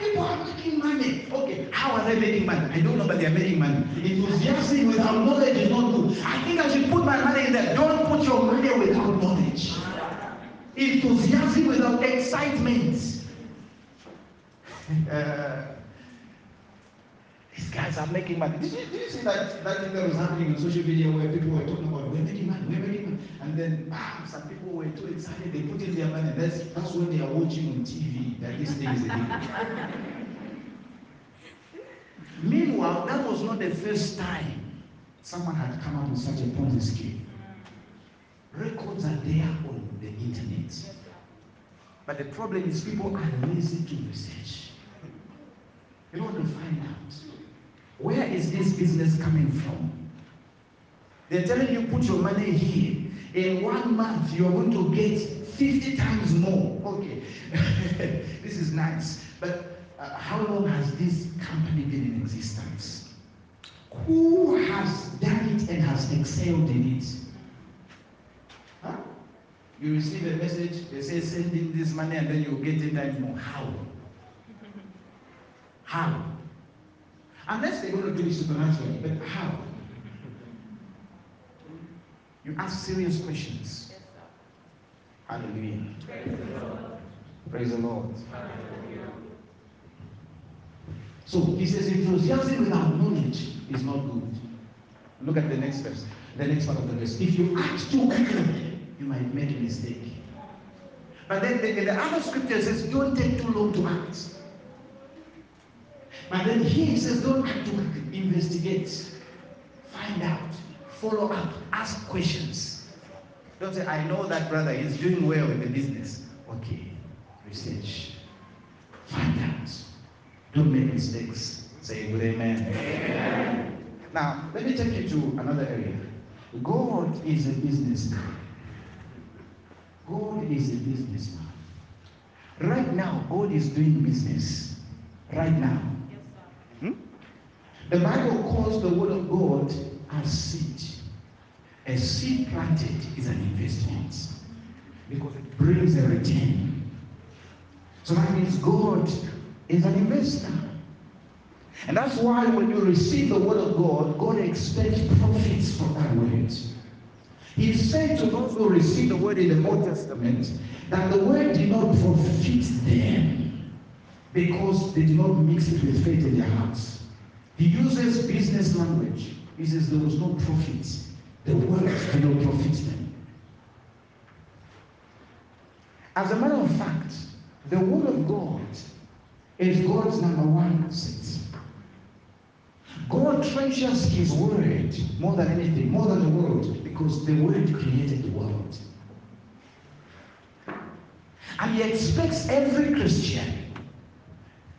People are making money. Okay, how are they making money? I don't know, but they are making money. Enthusiasm without knowledge is not good. I think I should put my money in there. Don't put your money without knowledge. Enthusiasm without excitement. Uh, these guys are making money. Did you, did you see that, that thing that was happening on social media where people were talking about we're making money, we're making money, and then bam, some people were too excited, they put in their money. That's that's when they are watching on TV that this thing is a thing. Meanwhile, that was not the first time someone had come up with such a Ponzi scheme. Records are there on the internet. But the problem is people are lazy to research. You want to find out. Where is this business coming from? They're telling you put your money here. In one month, you're going to get 50 times more. Okay, this is nice. But uh, how long has this company been in existence? Who has done it and has excelled in it? You receive a message, they say send in this money and then you get 10 times more. How? How? Unless they're going to do it supernaturally, but how? You ask serious questions. Hallelujah. Praise the Lord. So he says enthusiasm without knowledge is not good. Look at the next verse, the next part of the verse. If you act too quickly, you might make a mistake. But then the, the other scripture says, don't take too long to act. But then he says, don't act too. Investigate, find out, follow up, ask questions. Don't say, I know that brother, he's doing well in the business. Okay, research, find out. Don't make mistakes. Say good amen. amen. Now, let me take you to another area. God is a businessman. God is a businessman. Right now, God is doing business. Right now. Hmm? The Bible calls the word of God a seed. A seed planted is an investment because it brings a return. So that means God is an investor. And that's why when you receive the word of God, God expects profits from that word. He said to those who received the word in the Old Testament that the word did not profit them because they did not mix it with faith in their hearts. He uses business language. He says there was no profit. The word did not profit them. As a matter of fact, the word of God is God's number one asset. God treasures his word more than anything, more than the world, because the word created the world. And he expects every Christian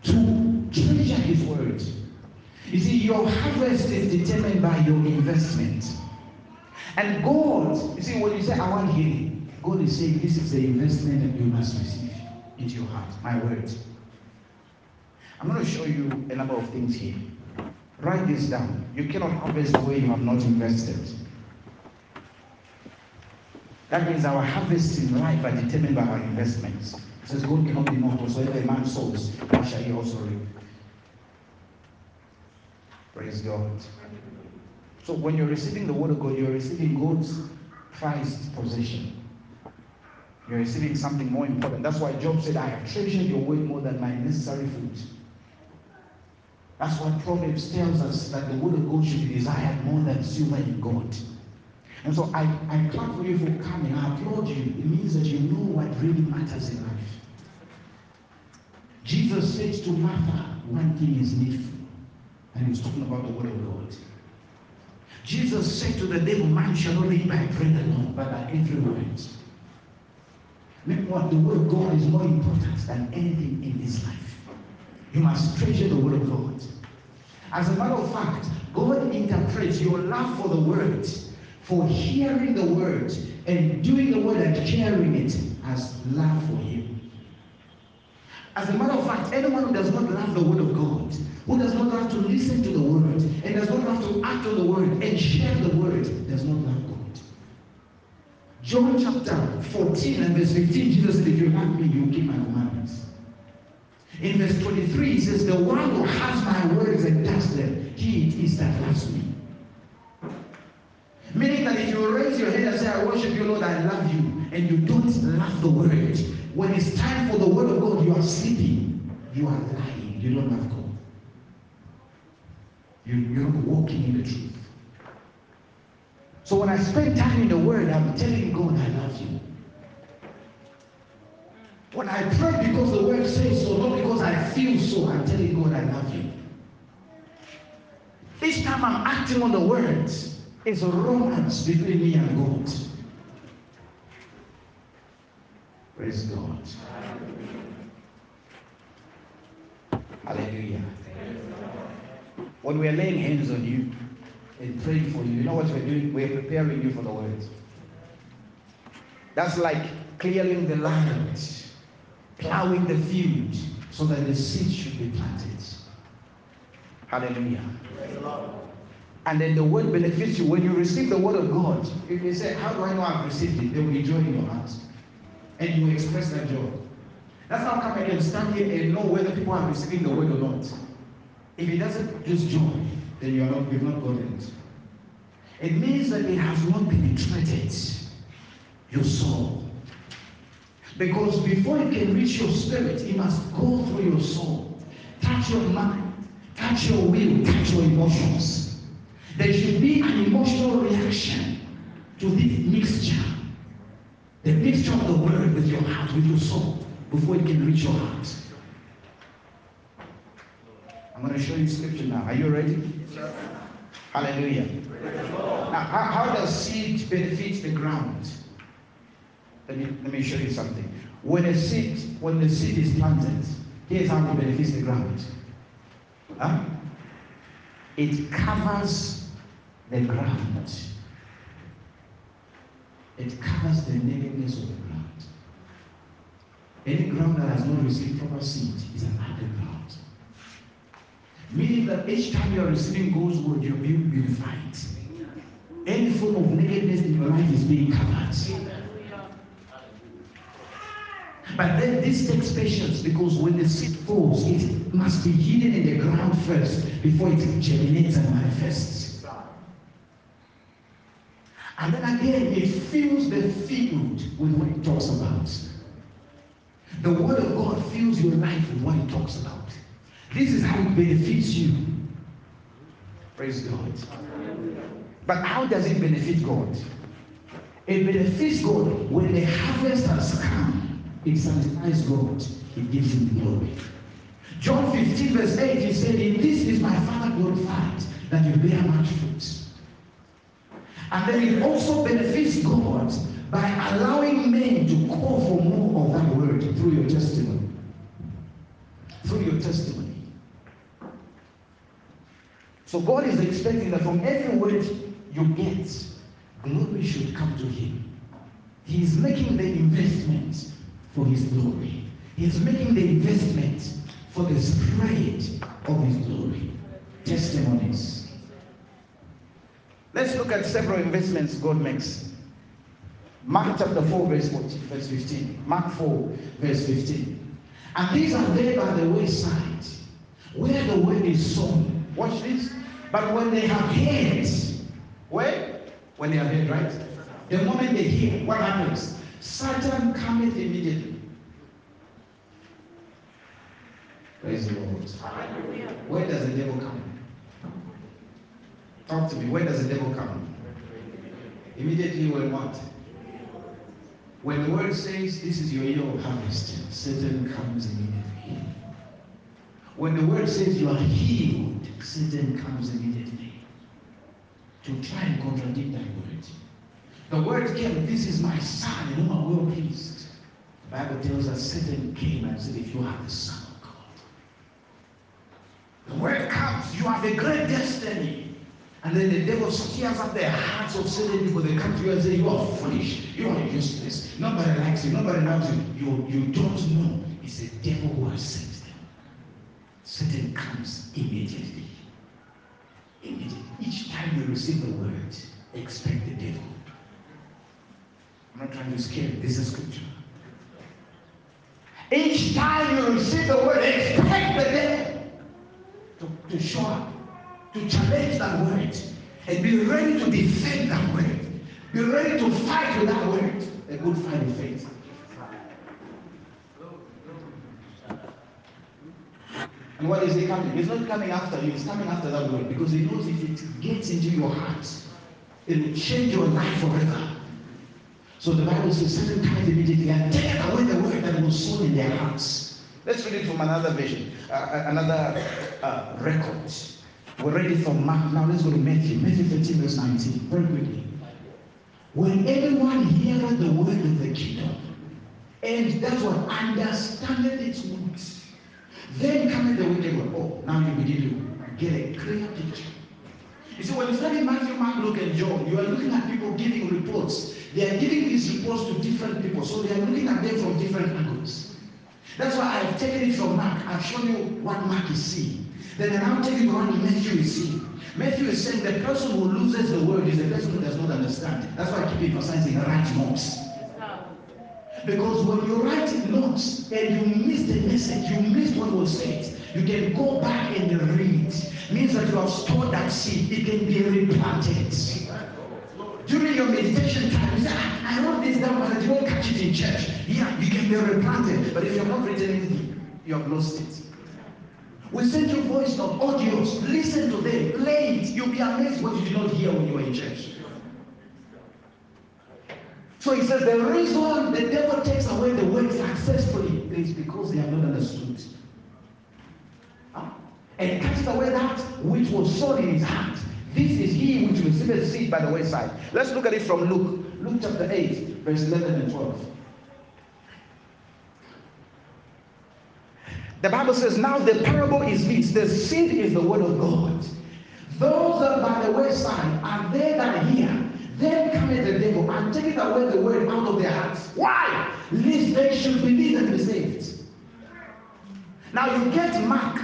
to treasure his word. You see, your harvest is determined by your investment. And God, you see, when you say, I want healing, God is saying, this is the investment that you must receive into your heart, my word. I'm going to show you a number of things here. Write this down. You cannot harvest where you have not invested. That means our harvests in life are determined by our investments. It says, God cannot be mocked. Whatsoever a man sows, that shall he also reap. Praise God. So when you're receiving the word of God, you're receiving God's prized possession. You're receiving something more important. That's why Job said, I have treasured your word more than my necessary food. That's what Proverbs tells us that the word of God should be desired more than silver in gold. And so I, I clap for you for coming. I applaud you. It means that you know what really matters in life. Jesus said to Martha, one thing is needful. And he was talking about the word of God. Jesus said to the devil, man shall not live by bread alone, but by every word. Meanwhile, the word of God is more important than anything in this life. You must treasure the word of God. As a matter of fact, God interprets your love for the word, for hearing the word and doing the word and sharing it as love for Him. As a matter of fact, anyone who does not love the word of God, who does not love to listen to the word, and does not love to act on the word and share the word, does not love God. John chapter 14 and verse 15, Jesus said, If you love me, you keep my commandments. In verse 23, he says, The one who has my words and does them, he it is that loves me. Meaning that if you raise your head and say, I worship you, Lord, I love you, and you don't love the word, when it's time for the word of God, you are sleeping. You are lying. You don't love God. You, you're not walking in the truth. So when I spend time in the Word, I'm telling God I love you. When I pray because the Word says so, not because I feel so, I'm telling God I love you. Each time I'm acting on the Word, it's a romance between me and God. Praise God. Hallelujah. When we are laying hands on you, and praying for you. You know what we're doing? We're preparing you for the word. That's like clearing the land, plowing the field so that the seed should be planted. Hallelujah. And then the word benefits you. When you receive the word of God, if you say, How do I know I've received it? There will be joy in your heart. And you will express that joy. That's how come I can stand here and know whether people are receiving the word or not. If it doesn't produce joy, then you are not, you've not gotten it. It means that it has not penetrated your soul. Because before it can reach your spirit, it must go through your soul, touch your mind, touch your will, touch your emotions. There should be an emotional reaction to this mixture. The mixture of the word with your heart, with your soul, before it can reach your heart. I'm going to show you scripture now. Are you ready? Hallelujah. Now, how, how does seed benefit the ground? Let me, let me show you something. When a seed, when the seed is planted, here's how it benefits the ground. Huh? It covers the ground. It covers the nakedness of the ground. Any ground that has not received proper seed is an underground. Meaning that each time you are receiving God's word, you're being beautified. Any form of nakedness in your life is being covered. But then this takes patience because when the seed falls, it must be hidden in the ground first before it germinates and manifests. And then again, it fills the field with what it talks about. The Word of God fills your life with what it talks about. This is how it benefits you. Praise God. But how does it benefit God? It benefits God when the harvest has come. It satisfies God. It gives him glory. John 15, verse 8, he said, In this is my Father glorified, that you bear much fruit. And then it also benefits God by allowing men to call for more of that word through your testimony. Through your testimony. So God is expecting that from every word you get, glory should come to Him. He is making the investment for His glory. He is making the investment for the spread of His glory. Testimonies. Let's look at several investments God makes. Mark chapter 4, verse 14, verse 15. Mark 4, verse 15. And these are there by the wayside, where the word is sown. Watch this. But when they have heard, where? When they have heard, right? The moment they hear, what happens? Satan cometh immediately. Praise the Lord. Where does the devil come? Talk to me. Where does the devil come? Immediately when what? When the word says this is your year of harvest, Satan comes immediately. When the word says you are healed, Satan comes immediately to try and contradict that word. The word came, this is my son, in whom I'm well pleased. The Bible tells us Satan came and said, if you are the son of God. The word comes, you have a great destiny. And then the devil stirs up the hearts of certain people. They come to you and say, You are foolish. You are useless. Nobody likes you. Nobody loves you. You, you don't know. It's the devil who has sent them. Satan comes immediately. Immediately. Each time you receive the word, expect the devil. I'm not trying to scare you. This is scripture. Each time you receive the word, expect the devil to, to show up, to challenge that word, and be ready to defend that word. Be ready to fight with that word. A good fight of faith. And what is he coming? He's not coming after you, he's coming after that word because he knows if it gets into your heart, it will change your life forever. So the Bible says certain times immediately and take away the word that was sown in their hearts. Let's read it from another version, uh, uh another uh, record. We read it from Mark. Now let's go to Matthew. Matthew 13, verse 19. Very quickly. When everyone heareth the word of the kingdom, and that's what understandeth its words, then cometh the wicked one. Oh, now you begin to get a clear picture. You see, when you study Matthew, Mark, Luke, and John, you are looking at people giving reports. They are giving these reports to different people, so they are looking at them from different angles. That's why I've taken it from Mark. I've shown you what Mark is seeing. Then I'm taking what Matthew is seeing. Matthew is saying the person who loses the word is the person who does not understand. That's why I keep emphasizing right notes. Because when you write notes and you miss the message, you miss what was said, you can go back and read. Means that you have stored that seed. It can be replanted. During your meditation time, you say, ah, I wrote this down, but you won't catch it in church. Yeah, you can be replanted. But if you have not written anything, you have lost it. We send you voice of audios. Listen to them. Play it. You'll be amazed what you did not hear when you were in church. So he says the reason the devil takes away the word successfully is because they have not understood. And cast away that which was sown in his heart. This is he which received seed by the wayside. Let's look at it from Luke. Luke chapter 8, verse 11 and 12. The Bible says, Now the parable is this the seed is the word of God. Those that by the wayside are they that hear. Then cometh the devil and taketh away the word out of their hearts. Why? Lest they should believe and be saved. Now you get Mark,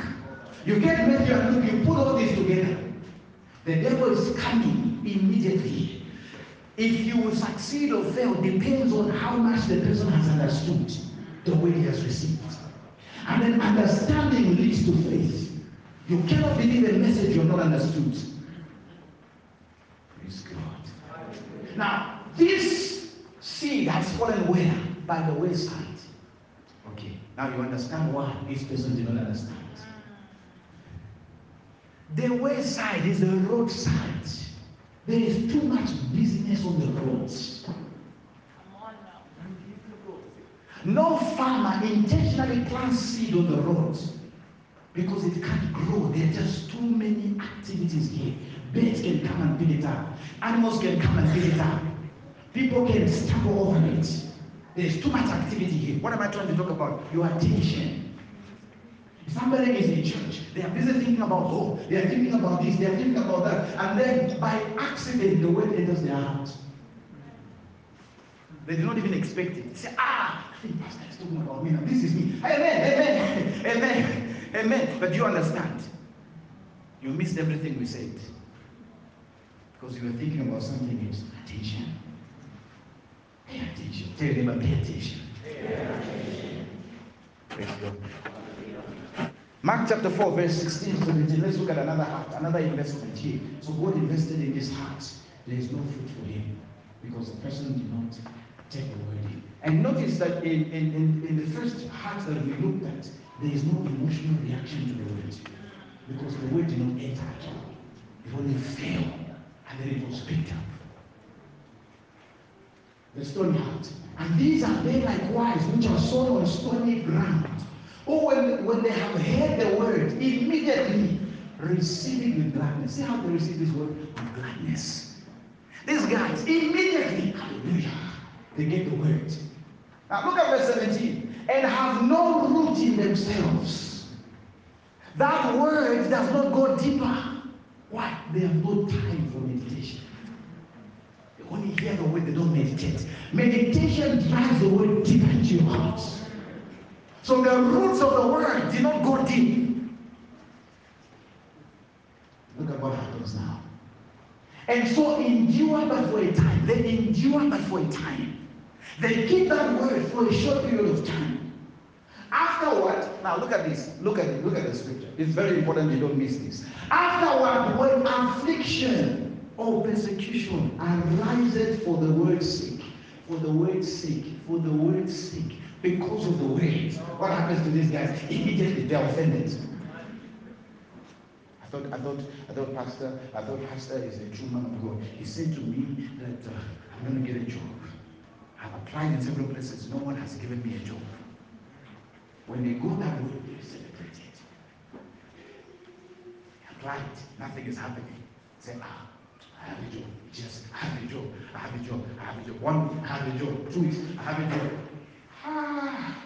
you get Matthew and Luke, you put all this together. The devil is coming immediately. If you will succeed or fail depends on how much the person has understood the way he has received. And then understanding leads to faith. You cannot believe a message you have not understood. Praise God. Now, this seed has fallen where? By the wayside. Okay, now you understand why this person did not understand. The wayside is the roadside. There is too much business on the roads. No farmer intentionally plants seed on the roads because it can't grow. There are just too many activities here. Birds can come and pick it up. Animals can come and pick it up. People can stumble over it. There's too much activity here. What am I trying to talk about? Your attention. Somebody is in church. They are busy thinking about hope. They are thinking about this. They are thinking about that. And then by accident, the word enters their heart. They did not even expect it. They say, ah, I think Pastor is talking about me now. This is me. Amen, amen, amen, amen. But you understand. You missed everything we said. Because you were thinking about something else. Attention. Pay attention. Tell them, pay attention. Pay attention. Praise God. Mark chapter 4, verse 16 to 17. Let's look at another heart, another investment here. So God invested in this heart. There is no fruit for him because the person did not take the word in. And notice that in, in, in, in the first heart that we looked at, there is no emotional reaction to the word because the word did not enter at all. It only fell and then it was picked up. The stony heart. And these are they likewise which are sown on stony ground. Oh, when, when they have heard the word, immediately receive it with gladness. See how they receive this word? With gladness. These guys, immediately, hallelujah, they get the word. Now look at verse 17. And have no root in themselves. That word does not go deeper. Why? They have no time for meditation. They only hear the word, they don't meditate. Meditation drives the word deeper into your heart. So the roots of the word did not go deep. Look at what happens now. And so endure but for a time. They endure but for a time. They keep that word for a short period of time. Afterward, Now look at this. Look at it. Look at the scripture. It's very important you don't miss this. afterward, when affliction or persecution arises for the word's sake, for the word's sake, for the word's sake, because of the word, what happens to these guys? Immediately they're offended. I thought, I thought, I thought, Pastor, I thought Pastor is a true man of God. He said to me that uh, I'm going to get a job. I've applied in several places. No one has given me a job. When they go that way, they celebrate it. Applied, nothing is happening. Say, ah, I have a job. Yes, I have a job. I have a job. I have a job. One I have a job. Two weeks, I have a job. Ah,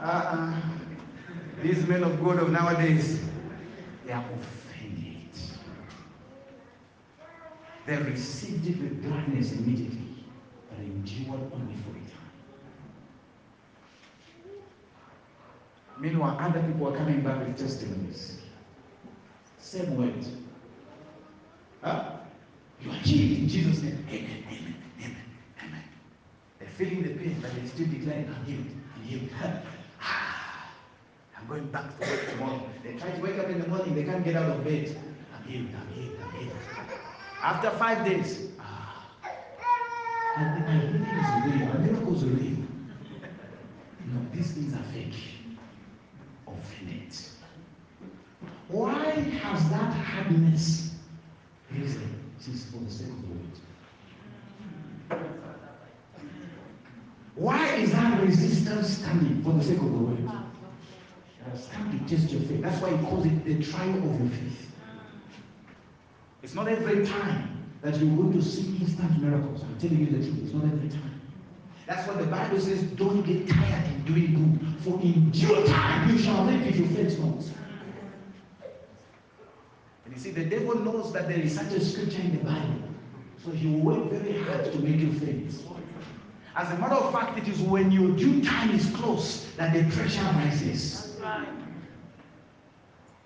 uh-uh. These men of God of nowadays, They are offended. They received it with gladness immediately, but endured only for a time. Meanwhile, other people are coming back with testimonies. Same word. Huh? You are healed in Jesus' name. Amen, amen. Feeling the pain, but they still declaring, I'm healed, I'm healed. Ah, I'm going back to work tomorrow. They try to wake up in the morning, they can't get out of bed. I'm healed, I'm healed, I'm healed. After five days, ah, my my healing is real, my miracles are real. No, these things are fake. Of Offended. Why has that hardness risen? It is for the sake of the word. Why is that resistance standing for the sake of the word? Uh, Stand to test your faith. That's why he calls it the trial of your faith. It's not every time that you're going to see instant miracles. I'm telling you the truth. It's not every time. That's what the Bible says. Don't get tired in doing good, for in due time you shall reap if you faint not. And you see, the devil knows that there is such a scripture in the Bible, so he will work very hard to make you faint. As a matter of fact, it is when your due time is close that the pressure rises.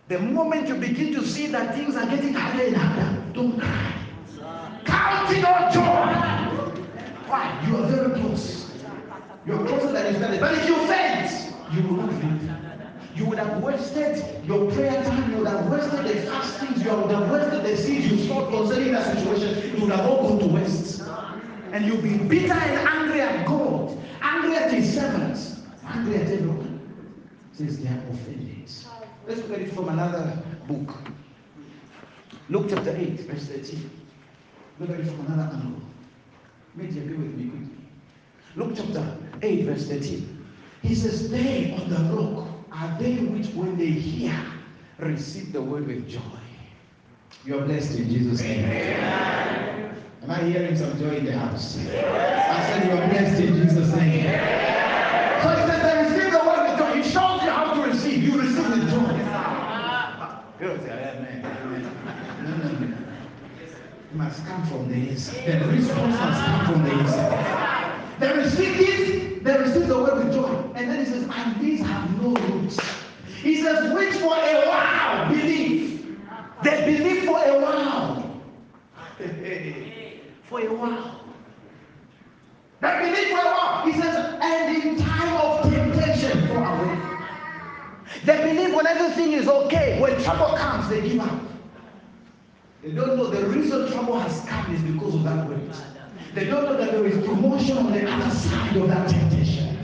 The moment you begin to see that things are getting harder and harder, don't cry. Count it all joy. Why? You are very close. You are closer than you started. But if you faint, you will not reap. You would have wasted your prayer time. You would have wasted the fastings. You would have wasted the seeds you sowed concerning that situation. You would have all gone to waste. And you'll be bitter and angry at God, angry at His servants, angry at everyone. Says they are offended. Let's look at it from another book. Luke chapter 8, verse 13. Look at it from another angle. Maybe agree with me quickly. Luke chapter 8, verse 13. He says, They on the rock are they which, when they hear, receive the word with joy. You are blessed in Jesus' name. Am I hearing some joy in the house? I said, You are blessed in Jesus' name. So he says, They receive the word with joy. He shows you how to receive. You receive with joy. You Amen. No, no, no. It must come from the inside. The response must come from the inside. They receive this, they receive the word with joy. And then he says, and these have no roots. He says, which for a while believe. They believe for a while. for a while. They believe for a while. He says, and in time of temptation for away. They believe when everything is okay. When trouble comes, they give up. They don't know the reason trouble has come is because of that word. They don't know that there is promotion on the other side of that temptation.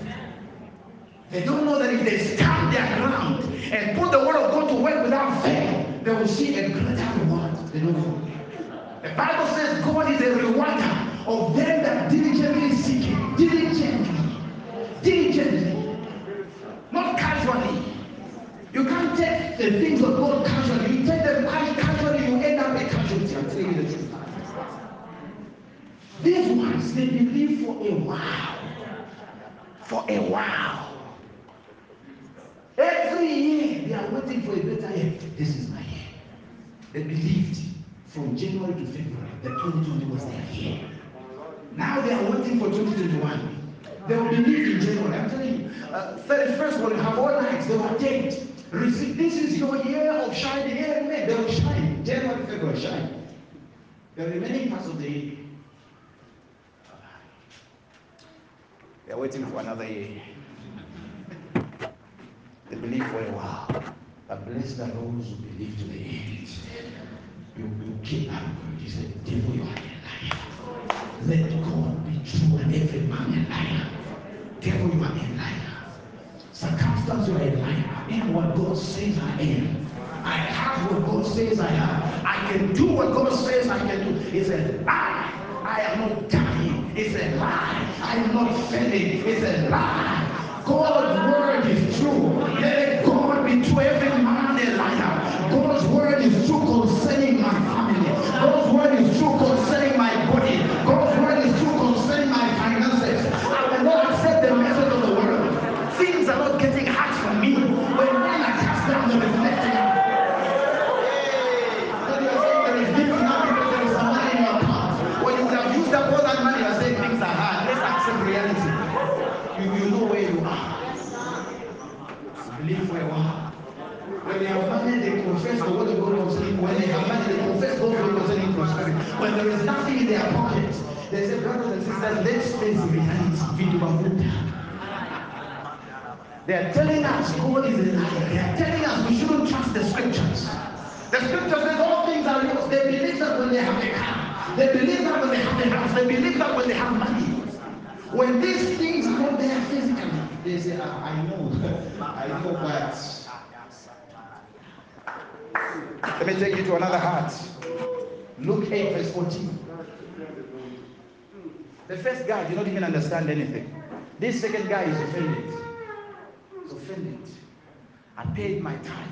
They don't know that if they stand their ground and put the word of God to work without fail, they will see a greater reward. They don't know. The Bible says God is a rewarder of them that diligently seek Him. Diligently. Diligently. Not casually. You can't take the things of God casually. You take them ca- casually, you end up a casualty. I'm telling you the truth. These ones, they believe for a while. For a while. Every year, they are waiting for a better year. This is my year. They believed from January to February that 2020 was their year. Now they are waiting for 2021. They will be believe in January. I'm telling you, uh, 31st will have all nights. They will date. Receive. This is your year of shining. Amen. They will shine. January, February, shine. The remaining parts of the year. They're waiting for another year. They believe for a while. But blessed are those who believe to the end. You, you keep that. He said, Devil, you are a liar. Let God be true and every man a liar. Devil, you are a liar. Circumstance, you are a liar. I am what God says I am. I have what God says I have. I can do what God says I can do. It's a lie. I am not dying. It's a lie. I am not failing. It's a lie. God's word is a liar. They are telling us we shouldn't trust the scriptures. The scriptures says all things are yours. They believe that when they have a car. They believe that when they have a house. They believe that when they have money. When these things are not there physically, they say, "Ah, I know. I know, but. Let me take you to another heart. Luke 8, verse 14. The first guy did not even understand anything. This second guy is offended. Offended. I paid my tithe.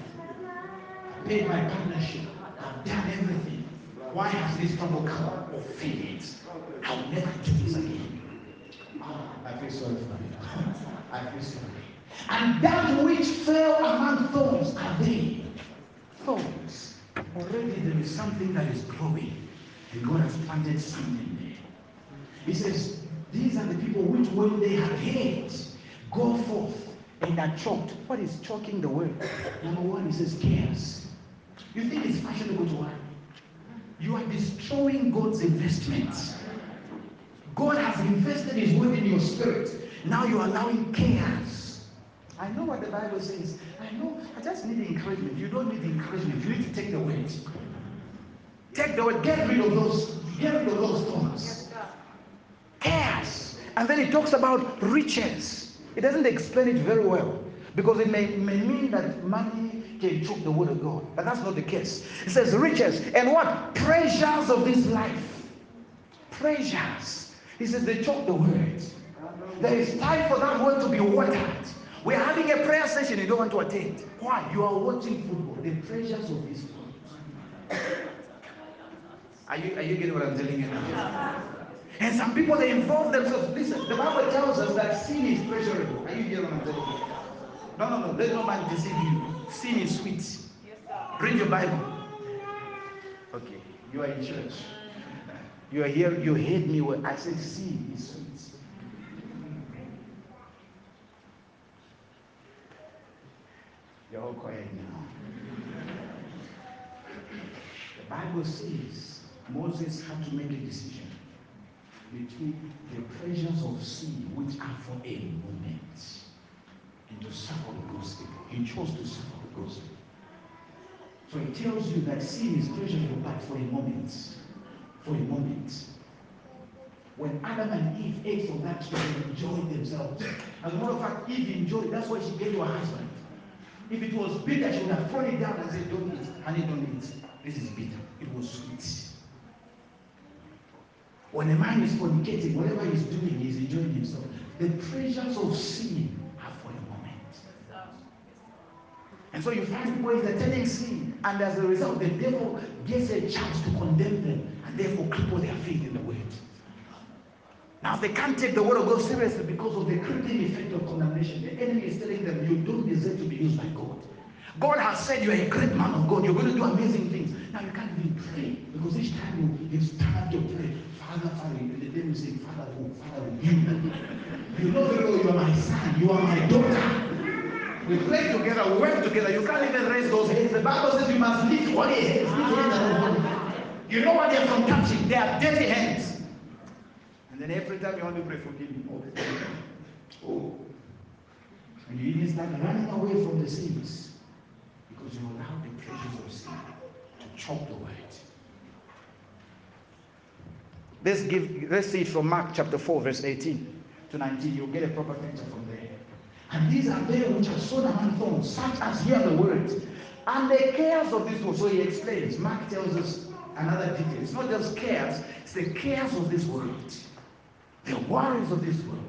I paid my partnership. I've done everything. Why has this trouble come? Offended. I'll never do this again. Ah, I feel sorry for you. I feel sorry. And that which fell among thorns are they. Thorns. Already there is something that is growing. And God has planted something there. He says, These are the people which, when they have heard, go forth and are choked. What is choking the word? Number one, it says, chaos. You think it's fashionable to worry? You are destroying God's investments. God has invested His word in your spirit. Now you are allowing chaos. I know what the Bible says. I know. I just need encouragement. You don't need encouragement. You need to take the word. Take the word. Get rid of those. Get rid of those thoughts. Chaos. And then it talks about riches. It doesn't explain it very well because it may, may mean that money can choke the word of God, but that's not the case. It says riches and what pleasures of this life. Pleasures. He says they choke the word. There is time for that word to be watered. We are having a prayer session you don't want to attend. Why? You are watching football. The pleasures of this world. Are you, are you getting what I'm telling you now? And some people they involve themselves. Listen, the Bible tells us that sin is pleasurable. Are you getting what I'm? No, no, no. Let no man deceive you. Sin is sweet. Read your Bible. Okay, you are in church. You are here. You hate me when I said sin is sweet. You're all quiet now. The Bible says Moses had to make a decision between the pleasures of sin, which are for a moment, and to suffer the gospel. He chose to suffer the gospel. So it tells you that sin is pleasurable, but for a moment. For a moment. When Adam and Eve ate from that tree, they enjoyed themselves. As a matter of fact, Eve enjoyed. That's why she gave to her husband. If it was bitter, she would have thrown it down and said, Don't eat. Honey, don't eat. This is bitter. It was sweet. When a man is fornicating, whatever he's doing, he's enjoying himself. The pleasures of sin are for a moment. And so you find people entertaining sin, and as a result, the devil gets a chance to condemn them and therefore cripple their faith in the word. Now they can't take the word of God seriously because of the crippling effect of condemnation. The enemy is telling them you don't deserve to be used by God. God has said you're a great man of God. You're going to do amazing things. Now you can't even pray because each time you, you up to pray, Father, Father, the devil say, Father, who, Father, who, you. You know very well you are my son. You are my daughter. We play together, we work together. You can't even raise those hands. The Bible says you must lift are holy. You know what they're from touching? They are dirty hands. And then every time you want to pray, forgive me. Oh, Oh. And you even start running away from the sins because you the pressures of sin to choke the word. Let's give let's see it from Mark chapter 4, verse 18 to 19. You'll get a proper picture from there. And these are they which are sown among thorns, such as hear the word. And the cares of this world. So he explains. Mark tells us another detail. It's not just cares, it's the cares of this world. The worries of this world.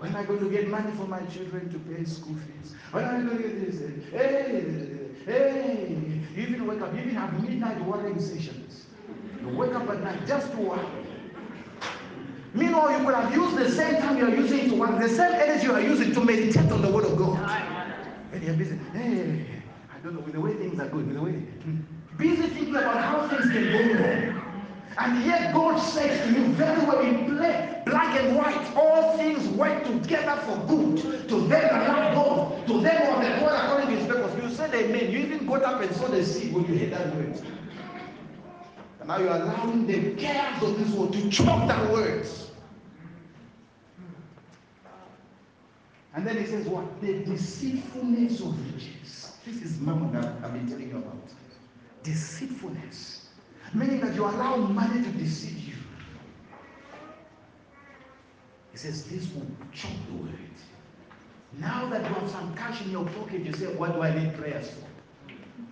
When am I going to get money for my children to pay school fees? When am I going to get this? Hey, hey, you even wake up, you even have midnight worrying sessions. You wake up at night just to worry. Meanwhile, you could have used the same time you are using to work, the same energy you are using to meditate on the word of God. And you're busy. Hey, I don't know, with the way things are going, with the way. Hmm. Busy thinking about how things can go wrong. And yet God says to you very well in play, black and white, all things work together for good to them that love God, to them who are the called according to his purpose. You said amen. You even got up and saw the seed when you heard that word. And now you're allowing the cares of this world to choke that word. And then he says, What? The deceitfulness of riches. This is mammon that I've been telling you about. Deceitfulness. Meaning that you allow money to deceive you. He says, This will choke the word. Now that you have some cash in your pocket, you say, What do I need prayers for?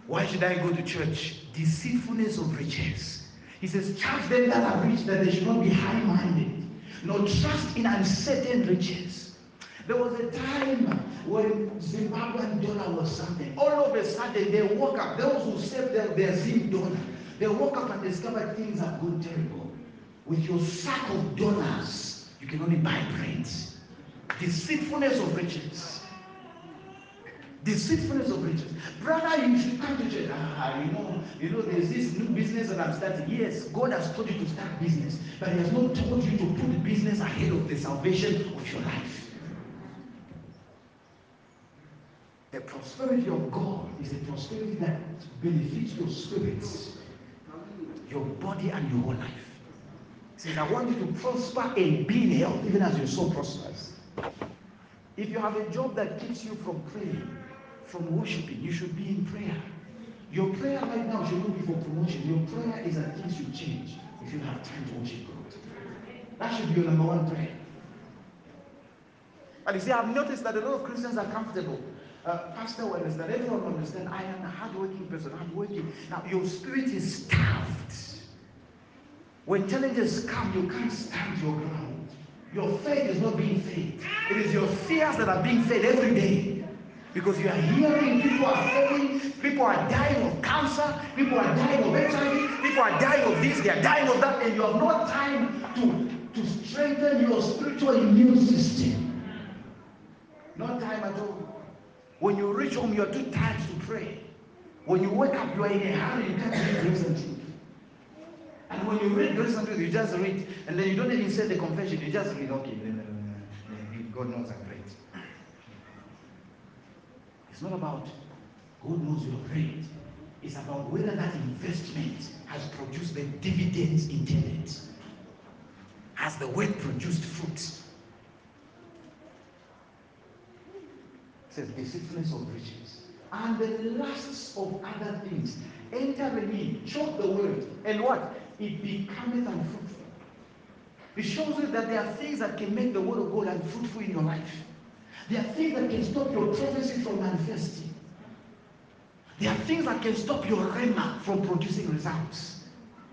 Why should I go to church? Deceitfulness of riches. He says, Charge them that are rich that they should not be high minded, nor trust in uncertain riches. There was a time when Zimbabwean dollar was something. All of a sudden, they woke up. Those who saved their, their Zim dollar, they woke up and discovered things have gone terrible. With your sack of dollars, you can only buy bread. Deceitfulness of riches. Deceitfulness of riches. Brother, you should come to church. Ah, you know, you know, there's this new business that I'm starting. Yes, God has told you to start business, but He has not told you to put business ahead of the salvation of your life. The prosperity of God is a prosperity that benefits your spirits, your body, and your whole life. He says, I want you to prosper and be in health, even as your soul prospers. If you have a job that keeps you from praying, from worshiping, you should be in prayer. Your prayer right now should not be for promotion. Your prayer is that things should change if you have time to worship God. That should be your number one prayer. And you see, I've noticed that a lot of Christians are comfortable. Uh, Pastor will understand, everyone will understand. I am a hardworking person, hardworking. Now, your spirit is starved. When challenges come, you can't stand your ground. Your faith is not being fed. It is your fears that are being fed every day. Because you are hearing people are failing, people are dying of cancer, people are dying of HIV, people are dying of this, they are dying of that, and you have no time to, to strengthen your spiritual immune system. No time at all. When you reach home, you are too tired to pray. When you wake up, you are in a hurry, you can't read grace and truth. And when you read grace and truth, you just read, and then you don't even say the confession, you just read, okay, God knows I'm great. It's not about God knows you're great. It's about whether that investment has produced the dividends intended. Has the word produced fruit? Says deceitfulness of riches. And the lusts of other things enter in, choke the word, and what? It becometh unfruitful. It shows you that there are things that can make the word of God unfruitful in your life. There are things that can stop your prophecy from manifesting. There are things that can stop your rhema from producing results.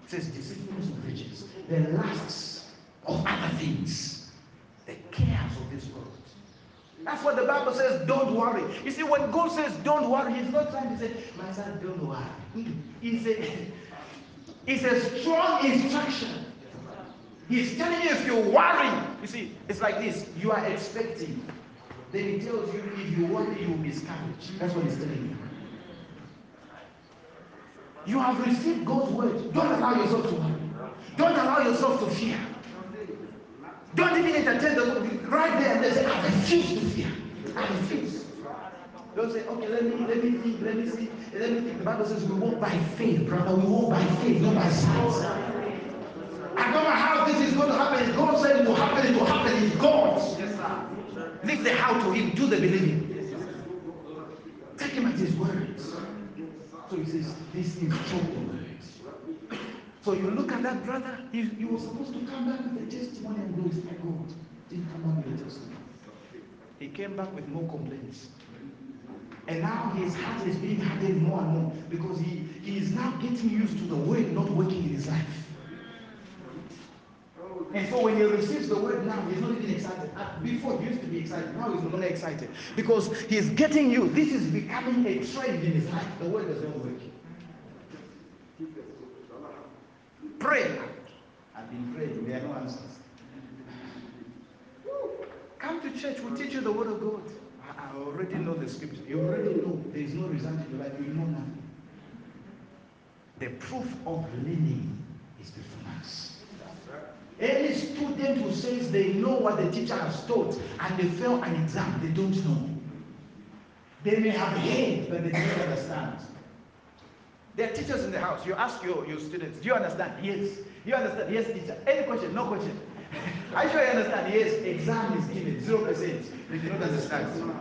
It says deceitfulness of riches, the lusts of other things, the cares of this world. That's what the Bible says, don't worry. You see, when God says don't worry, He's not trying to say, my son, don't worry. It's a, it's a strong instruction. He's telling you if you worry, you see, it's like this you are expecting. Then He tells you if you worry, you will be discouraged. That's what He's telling you. You have received God's word. Don't allow yourself to worry. Don't allow yourself to fear. Don't even entertain the right there and they say, I refuse to fear. I refuse. Don't say, okay, let me let me think, let me see, let me think. The Bible says we walk by faith, brother. We walk by faith, not by sight. I don't know how this is going to happen. If God said it will happen, it will happen. It's God. Yes, sir. Leave the how to him, do the believing. Take him at his words. So he says, This is words. So you look at that brother, he, he was supposed to come back with a testimony and glorify God. Didn't come back with a testimony. He came back with more complaints. And now his heart is being hardened more and more because he, he is now getting used to the word not working in his life. And so when he receives the word now, he's not even excited. Uh, before he used to be excited, now he's no longer excited because he's getting you. This is becoming a trend in his life. The word does not work. Pray. I've been praying, there are no answers. Come to church, we'll teach you the word of God. I already know the scripture. You already know there is no result in your life. You know nothing. The proof of learning is performance. Any student who says they know what the teacher has taught and they fail an exam, they don't know. They may have heard, but they don't understand. There are teachers in the house. You ask your, your students, do you understand? Yes. You understand? Yes, teacher. Any question? No question. You sure you understand? Yes, exam is given, 0%. They do not understand.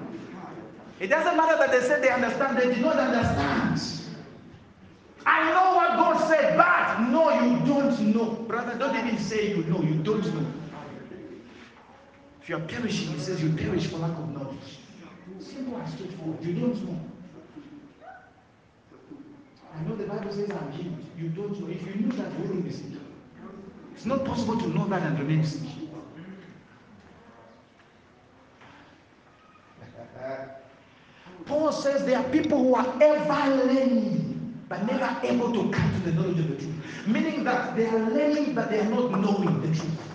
It doesn't matter that they said they understand, they did not understand. I know what God said, but no, you don't know. Brother, don't even say you know, you don't know. If you are perishing, he says you perish for lack of knowledge. Simple and straightforward. You don't know. I know the Bible says I'm healed. You don't know. If you knew that, you wouldn't be sick. It's not possible to know that and remain sick. Paul says there are people who are ever learning, but never able to come to the knowledge of the truth. Meaning that they are learning, but they are not knowing the truth.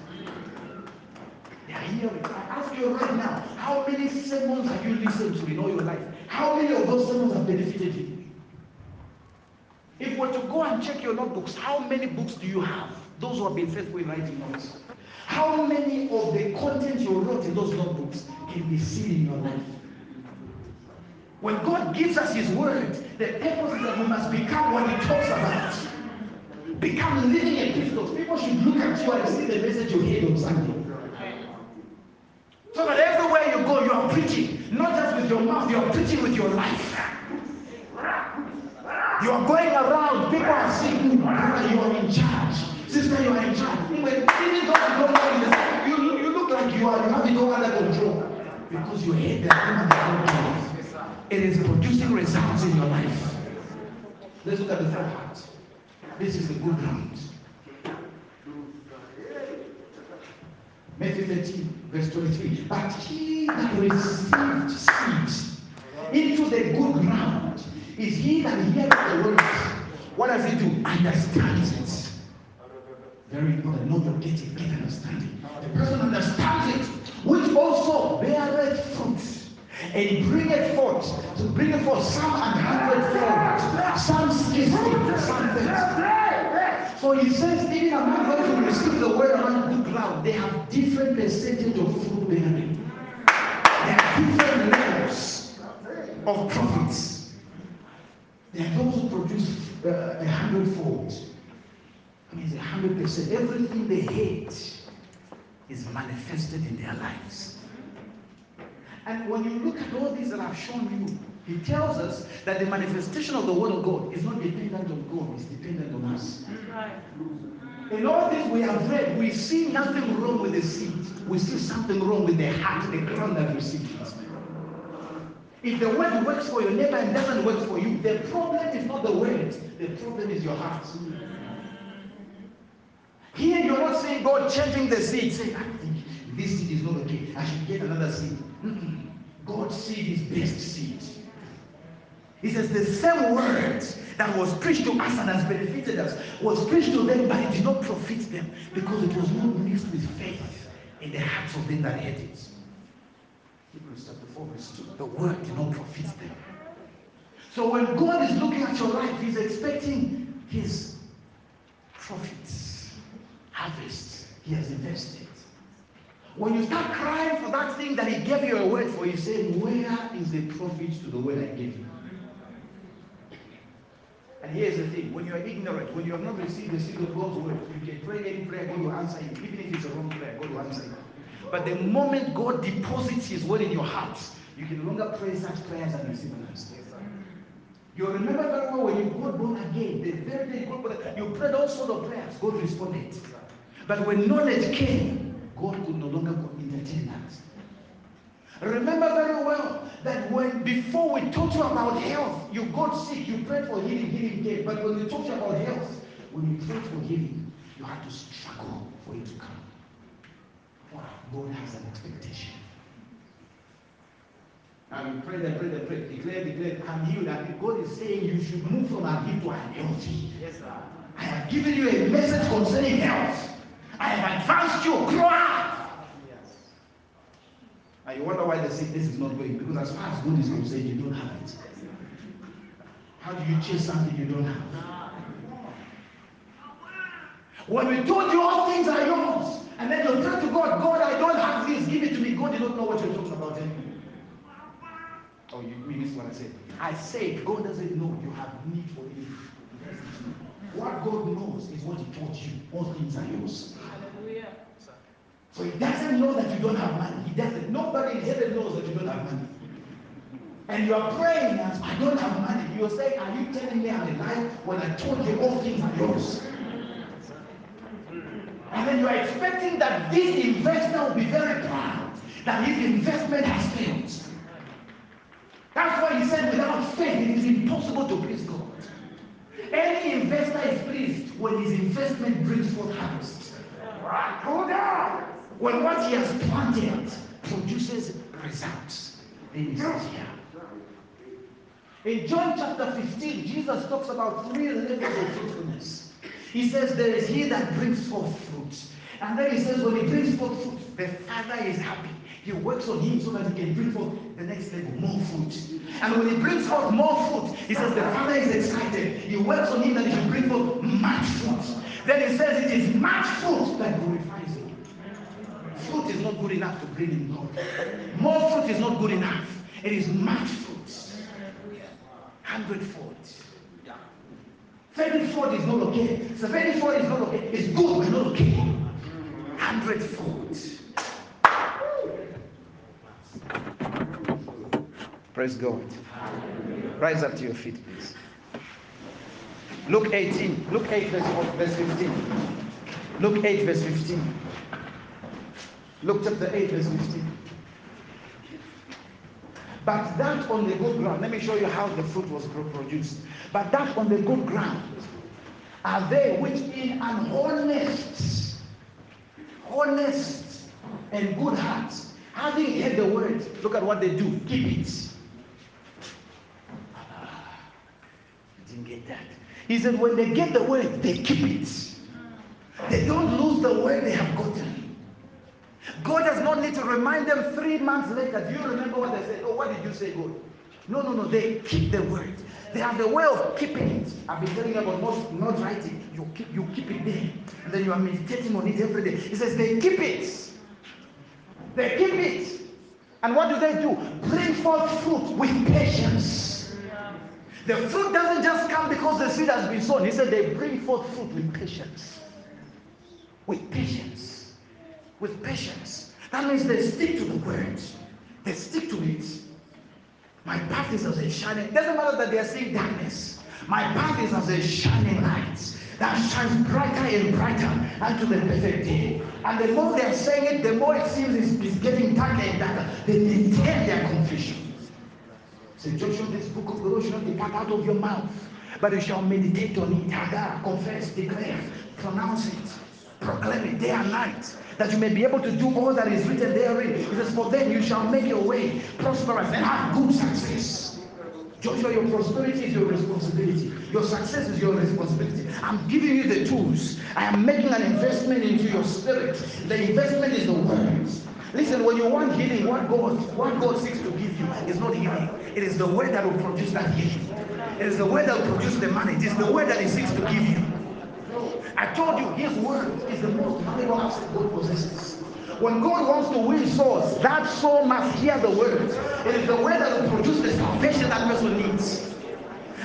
They are hearing. I ask you right now, how many sermons have you listened to in all your life? How many of those sermons have benefited you? If we're to go and check your notebooks, how many books do you have? Those who have been faithful in writing notes. How many of the content you wrote in those notebooks can be seen in your life? When God gives us His word, the purpose is that we must become what He talks about. Become living epistles. People should look at you and see the message you heard on Sunday. So that everywhere you go, you are preaching. Not just with your mouth, you are preaching with your life. You are going around, people are saying, hmm, brother, you are in charge. Sister, you are in charge. Even though you don't know, you, look like you are, you have it all under control. Because you hate the and the it is producing results in your life. Let's look at the third part. This is the good ground. Matthew 13, verse 23. But he that received seed into the good ground is he that hears the word. What does he do? Understands it. Very important. Not your getting, get understanding. The person understands it, which also beareth fruit and bring it forth, to bring it forth some and hundredfold, some sixty, some thirty. So he says, even among those who receive the word on good ground, they have different percentage of fruit bearing. There are different levels of profits. There are those who produce uh, a hundredfold. I mean, a hundred percent. Everything they hate is manifested in their lives. And when you look at all these that I've shown you, he tells us that the manifestation of the word of God is not dependent on God, it's dependent on us. In all this we have read, we see nothing wrong with the seed. We see something wrong with the heart, the ground that receives it. If the word works for your neighbor and doesn't work for you, the problem is not the word, the problem is your heart. Here you're not saying God changing the seed, saying, I think this seed is not okay. I should get another seed. Mm-mm. God's seed is best seed. He says the same word that was preached to us and has benefited us was preached to them, but it did not profit them because it was not mixed with faith in the hearts of them that heard it. Hebrews chapter 4, verse 2. The word did not profit them. So when God is looking at your life, He's expecting His profits, harvest He has invested. When you start crying for that thing that He gave you a word for, you say, Where is the profit to the word I gave you? And here's the thing when you are ignorant, when you have not received the seed of God's word, you can pray any prayer, God will answer you. Even if it's a wrong prayer, God will answer you. But the moment God deposits His word in your heart, you can no longer pray such prayers and receive an answer. You remember very well when you got born again, the very day you got born again, you prayed all sorts of prayers, God responded. But when knowledge came, God could no longer entertain that. Remember very well that when before we talked you about health, you got sick, you prayed for healing, healing came. But when we talked you about health, when you prayed for healing, you had to struggle for it to come. God has an expectation. And pray and pray and pray, declare, declare, I'm healed. And God is saying you should move from I'm to unhealthy. Yes, sir. I have given you a message concerning health. I have advanced you. Grow up. Yes. And you wonder why they say this is not going. Because as far as God is concerned, you don't have it. How do you chase something you don't have? When we told you all things are yours, and then you turn to God, God, I don't have this, give it to me. God did not know what you're talking about anymore. Oh, you mean what I said? I said God doesn't know you have need for it. What God knows is what He taught you. All things are yours. Hallelujah. So He doesn't know that you don't have money. He doesn't. Nobody in heaven knows that you don't have money. And you are praying as I don't have money. You're saying, Are you telling me I'm a liar when I told you all things are yours? And then you are expecting that this investor will be very proud that his investment has failed. That's why he said, without faith, it is impossible to please God. Any investor is pleased when his investment brings forth harvest. On. When what he has planted produces results, then he says, yeah. In John chapter 15, Jesus talks about three levels of fruitfulness. He says, There is he that brings forth fruit. And then he says, When he brings forth fruit, the Father is happy. He works on him so that he can bring forth the next level, more fruit. And when he brings forth more fruit, he says the Father is excited. He works on him that he should bring forth much fruit. Then he says it is much fruit that glorifies him. Fruit is not good enough to bring him God. More fruit is not good enough. It is much fruit. Hundredfold. Thirty-fold is not okay. Seventy-fold is not okay. It's good, but not okay. Hundredfold. Praise God. Rise up to your feet, please. Luke 18. Luke 8, verse, verse 15. Luke 8, verse 15. Luke chapter 8, verse 15. But that on the good ground, let me show you how the fruit was produced. But that on the good ground are they which in an honest, honest and good hearts Having heard the word, look at what they do. Keep it. didn't get that. He said, when they get the word, they keep it. They don't lose the word they have gotten. God does not need to remind them three months later. Do you remember what they said? Oh, what did you say, God? No, no, no. They keep the word. They have the way of keeping it. I've been telling you about not, not writing. You keep, you keep it there. And then you are meditating on it every day. He says they keep it. They keep it. And what do they do? Bring forth fruit with patience. The fruit doesn't just come because the seed has been sown. He said they bring forth fruit with patience. With patience. With patience. That means they stick to the word. They stick to it. My path is as a shining. It doesn't matter that they are seeing darkness. My path is as a shining light that shines brighter and brighter unto the perfect day. And the more they are saying it, the more it seems it's, it's getting darker and darker. They maintain their confusion. Say, Joshua, this book of the shall depart out of your mouth, but you shall meditate on it, hagah, confess, declare, pronounce it, proclaim it day and night, that you may be able to do all that is written therein. It says, For then you shall make your way prosperous and have good success. Joshua, your prosperity is your responsibility. Your success is your responsibility. I'm giving you the tools. I am making an investment into your spirit. The investment is the words. Listen, when you want healing, what God, what God seeks to give you is not healing. It is the word that will produce that healing. It is the word that will produce the money. It is the word that He seeks to give you. I told you his word is the most valuable asset God possesses. When God wants to win souls, that soul must hear the word. It is the word that will produce the salvation that person needs.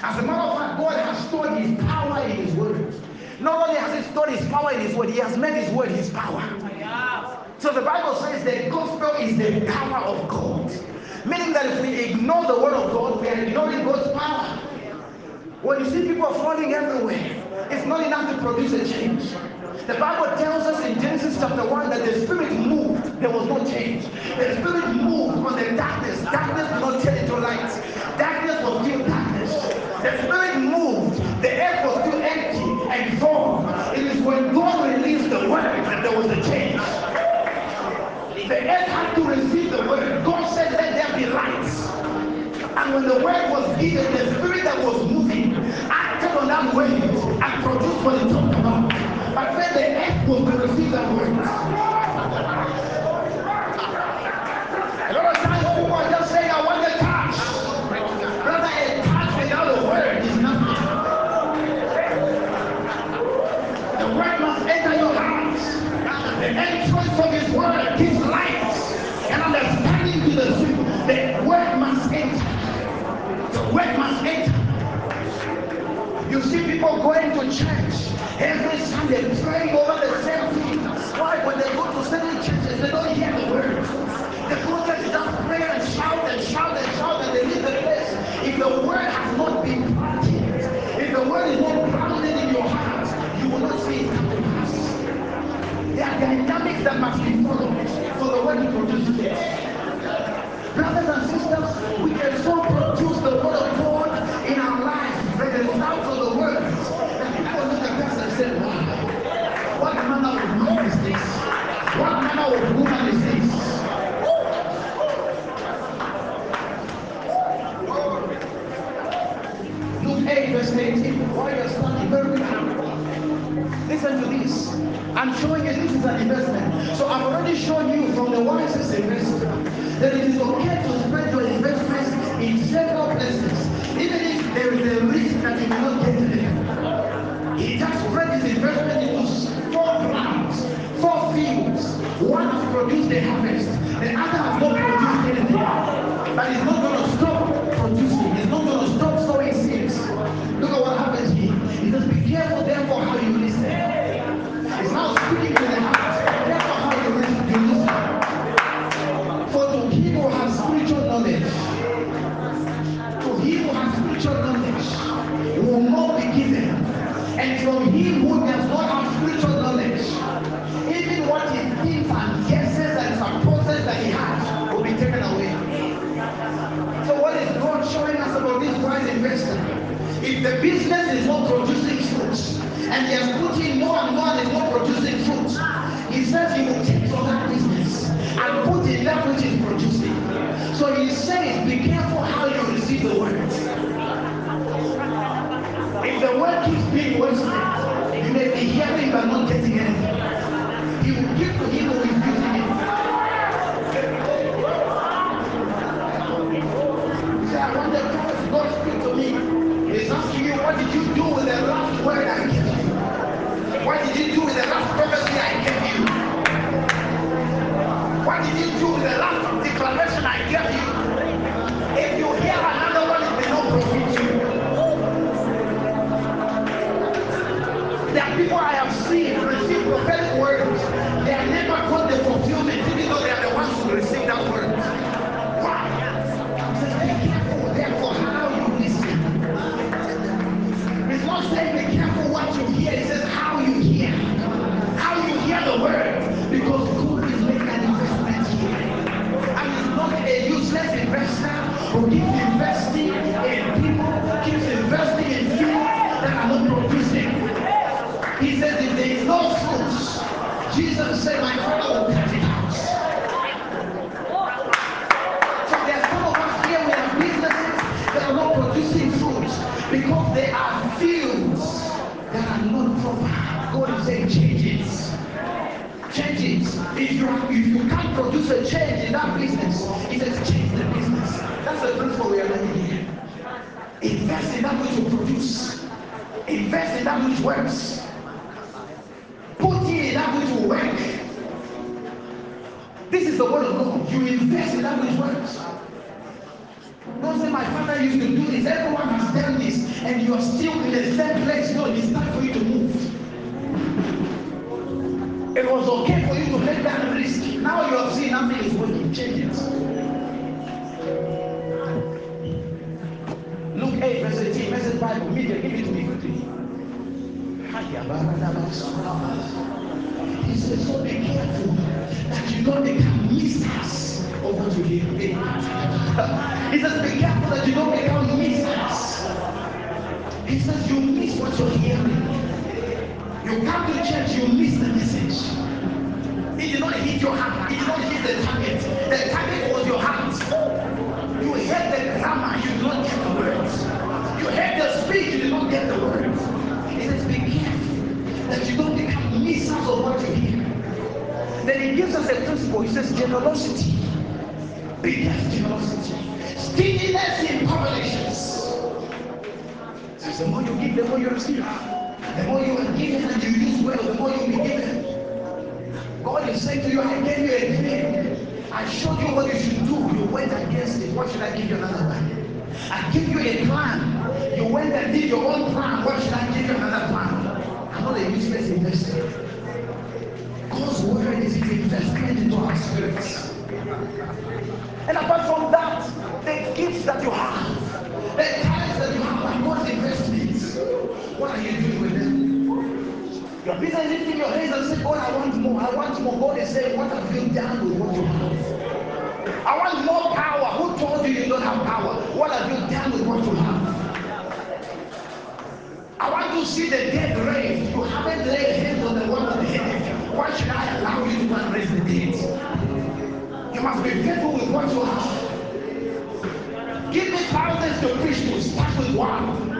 As a matter of fact, God has stored his power in his word. Not only has he stored his power in his word, he has made his word his power. So the Bible says the gospel is the power of God. Meaning that if we ignore the word of God, we are ignoring God's power. When you see people falling everywhere, it's not enough to produce a change. The Bible tells us in Genesis chapter 1 that the Spirit moved, there was no change. The Spirit moved on the darkness. Darkness did not turn into light. Darkness was still darkness. The Spirit moved, the earth was still empty and formed. It is when God released the word that there was a change. The earth had to receive the word. God said, Let there be light. And when the word was given, the spirit that was moving acted on that word produce what you talk about. I said the earth will receive that word. People going to church every Sunday praying over the same things. Why? When they go to certain churches, they don't hear the word. The prophet does pray and shout and shout and shout and they leave the place. If the word has not been planted, if the word is not planted in your heart, you will not see it come to pass. There are dynamics that must be the last declaration I gave you. these words. Don't say my father used to do this. Everyone has done this, and you are still in the same place. No, it's time for you to move. It was okay for you to take that risk. Now you have seen nothing is working. Change it. Luke 8, verse 18, message Bible, media, give it to me quickly. This is so he says, be careful that you don't become misters. He says, you miss what you're hearing. You come to church, you miss the message. It did not hit your heart. It did not hit the target. The target was your heart. You heard the grammar, you did not get the words. You heard the speech, you did not get the words. He says, be careful that you don't become missers of what you hear. Then he gives us a principle. He says, generosity. Biggest generosity. Stinginess in populations. Says, the more you give, the more you receive. The more you are given and you use well, the more you will be given. God is saying to you, I gave you a dream. I showed you what you should do. You went against it. What should I give you another one? I gave you a plan. You went and did your own plan. What should I give you another plan? I'm not a useless investor. God's word is his investment into our spirits. And apart from that, the gifts that you have, the talents that you have are God's investments. What are you doing with them? You're busy lifting your hands and saying, God, I want more. I want more. God is saying, What have you done with what you have? I want more power. Who told you you don't have power? What have you done with what you have? I want to see the dead raised. You haven't laid hands on the one of the dead. Why should I allow you to raise the dead? You must be careful with what you have. Give me thousands to preach to. Start with one.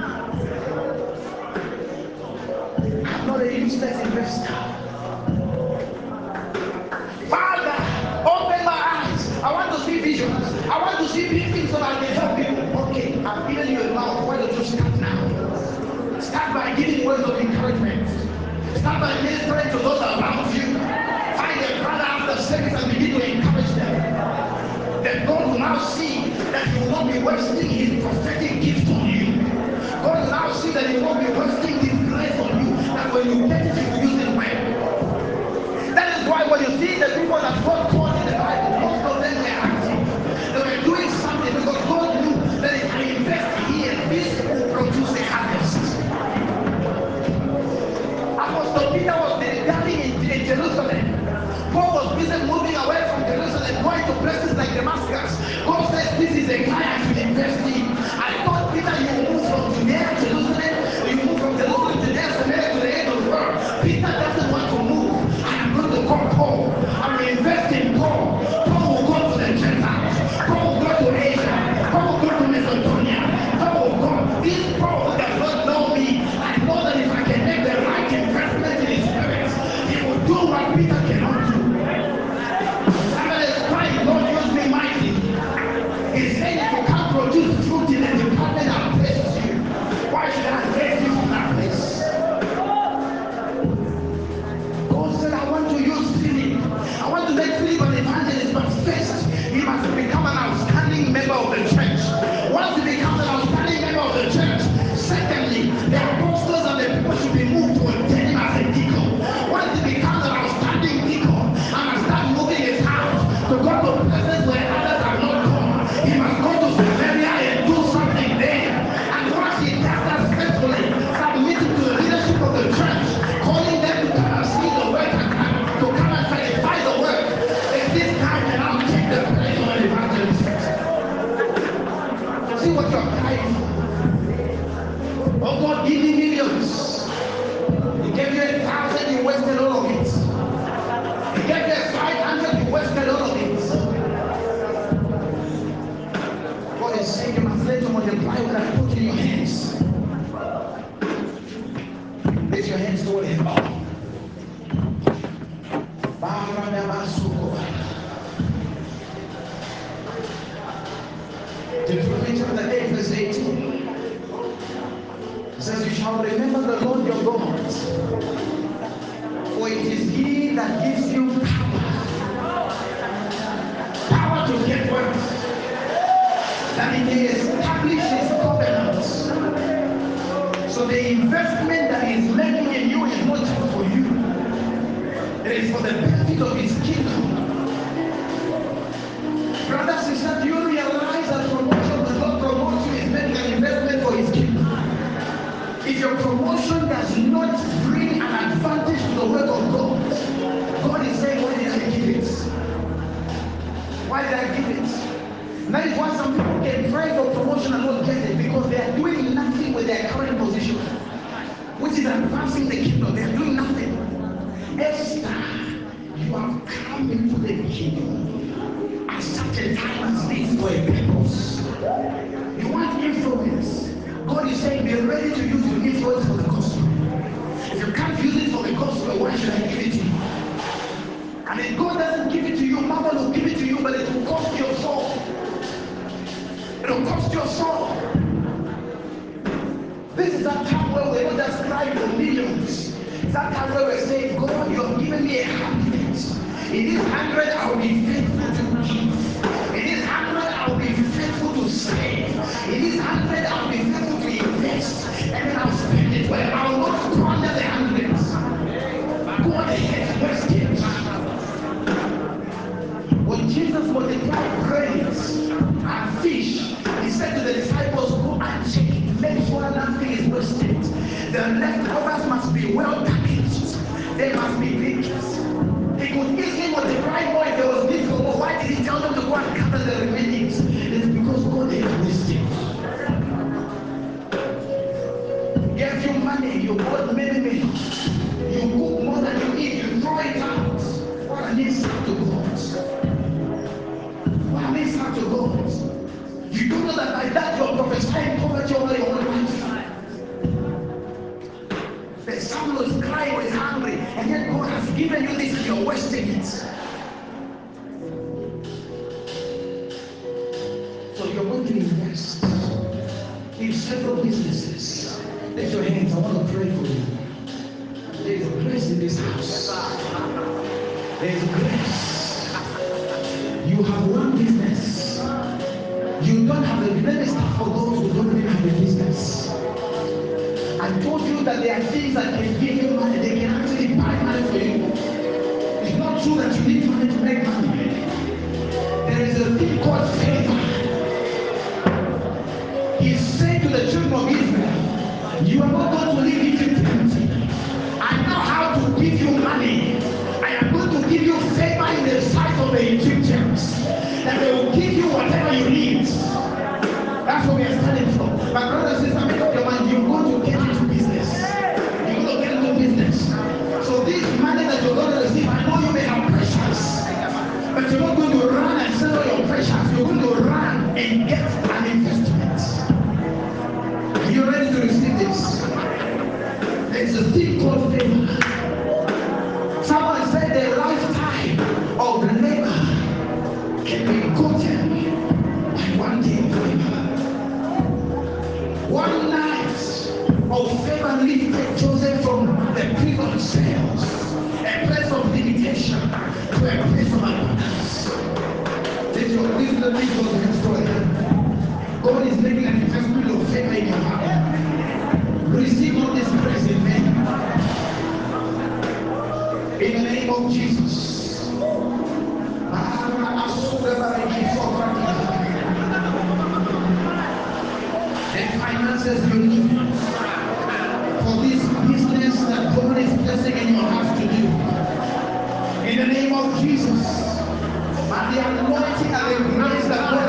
I'm not a useless investor. Now see that He will not be wasting His prophetic gift on you. God now see that He will not be wasting His grace on you. That when you get it, you use it well. That is why when you see the people that God called in the Bible, most of them were active. They were doing something because God knew that if I invest here, this will produce a harvest. Apostle Peter was dining in, in Jerusalem. Going to places like Damascus. God says, This is a I should invest in. something that One night of favor lifted Joseph from the prison cells, a place of limitation to a place of abundance. Let your wisdom lead your destroyed. God is making an investment of favor in your heart. Receive all this praise, amen. In the name of Jesus. Ah, finances you need for this business that God is placing in your heart to do. In the name of Jesus, by the anointing and the grace that God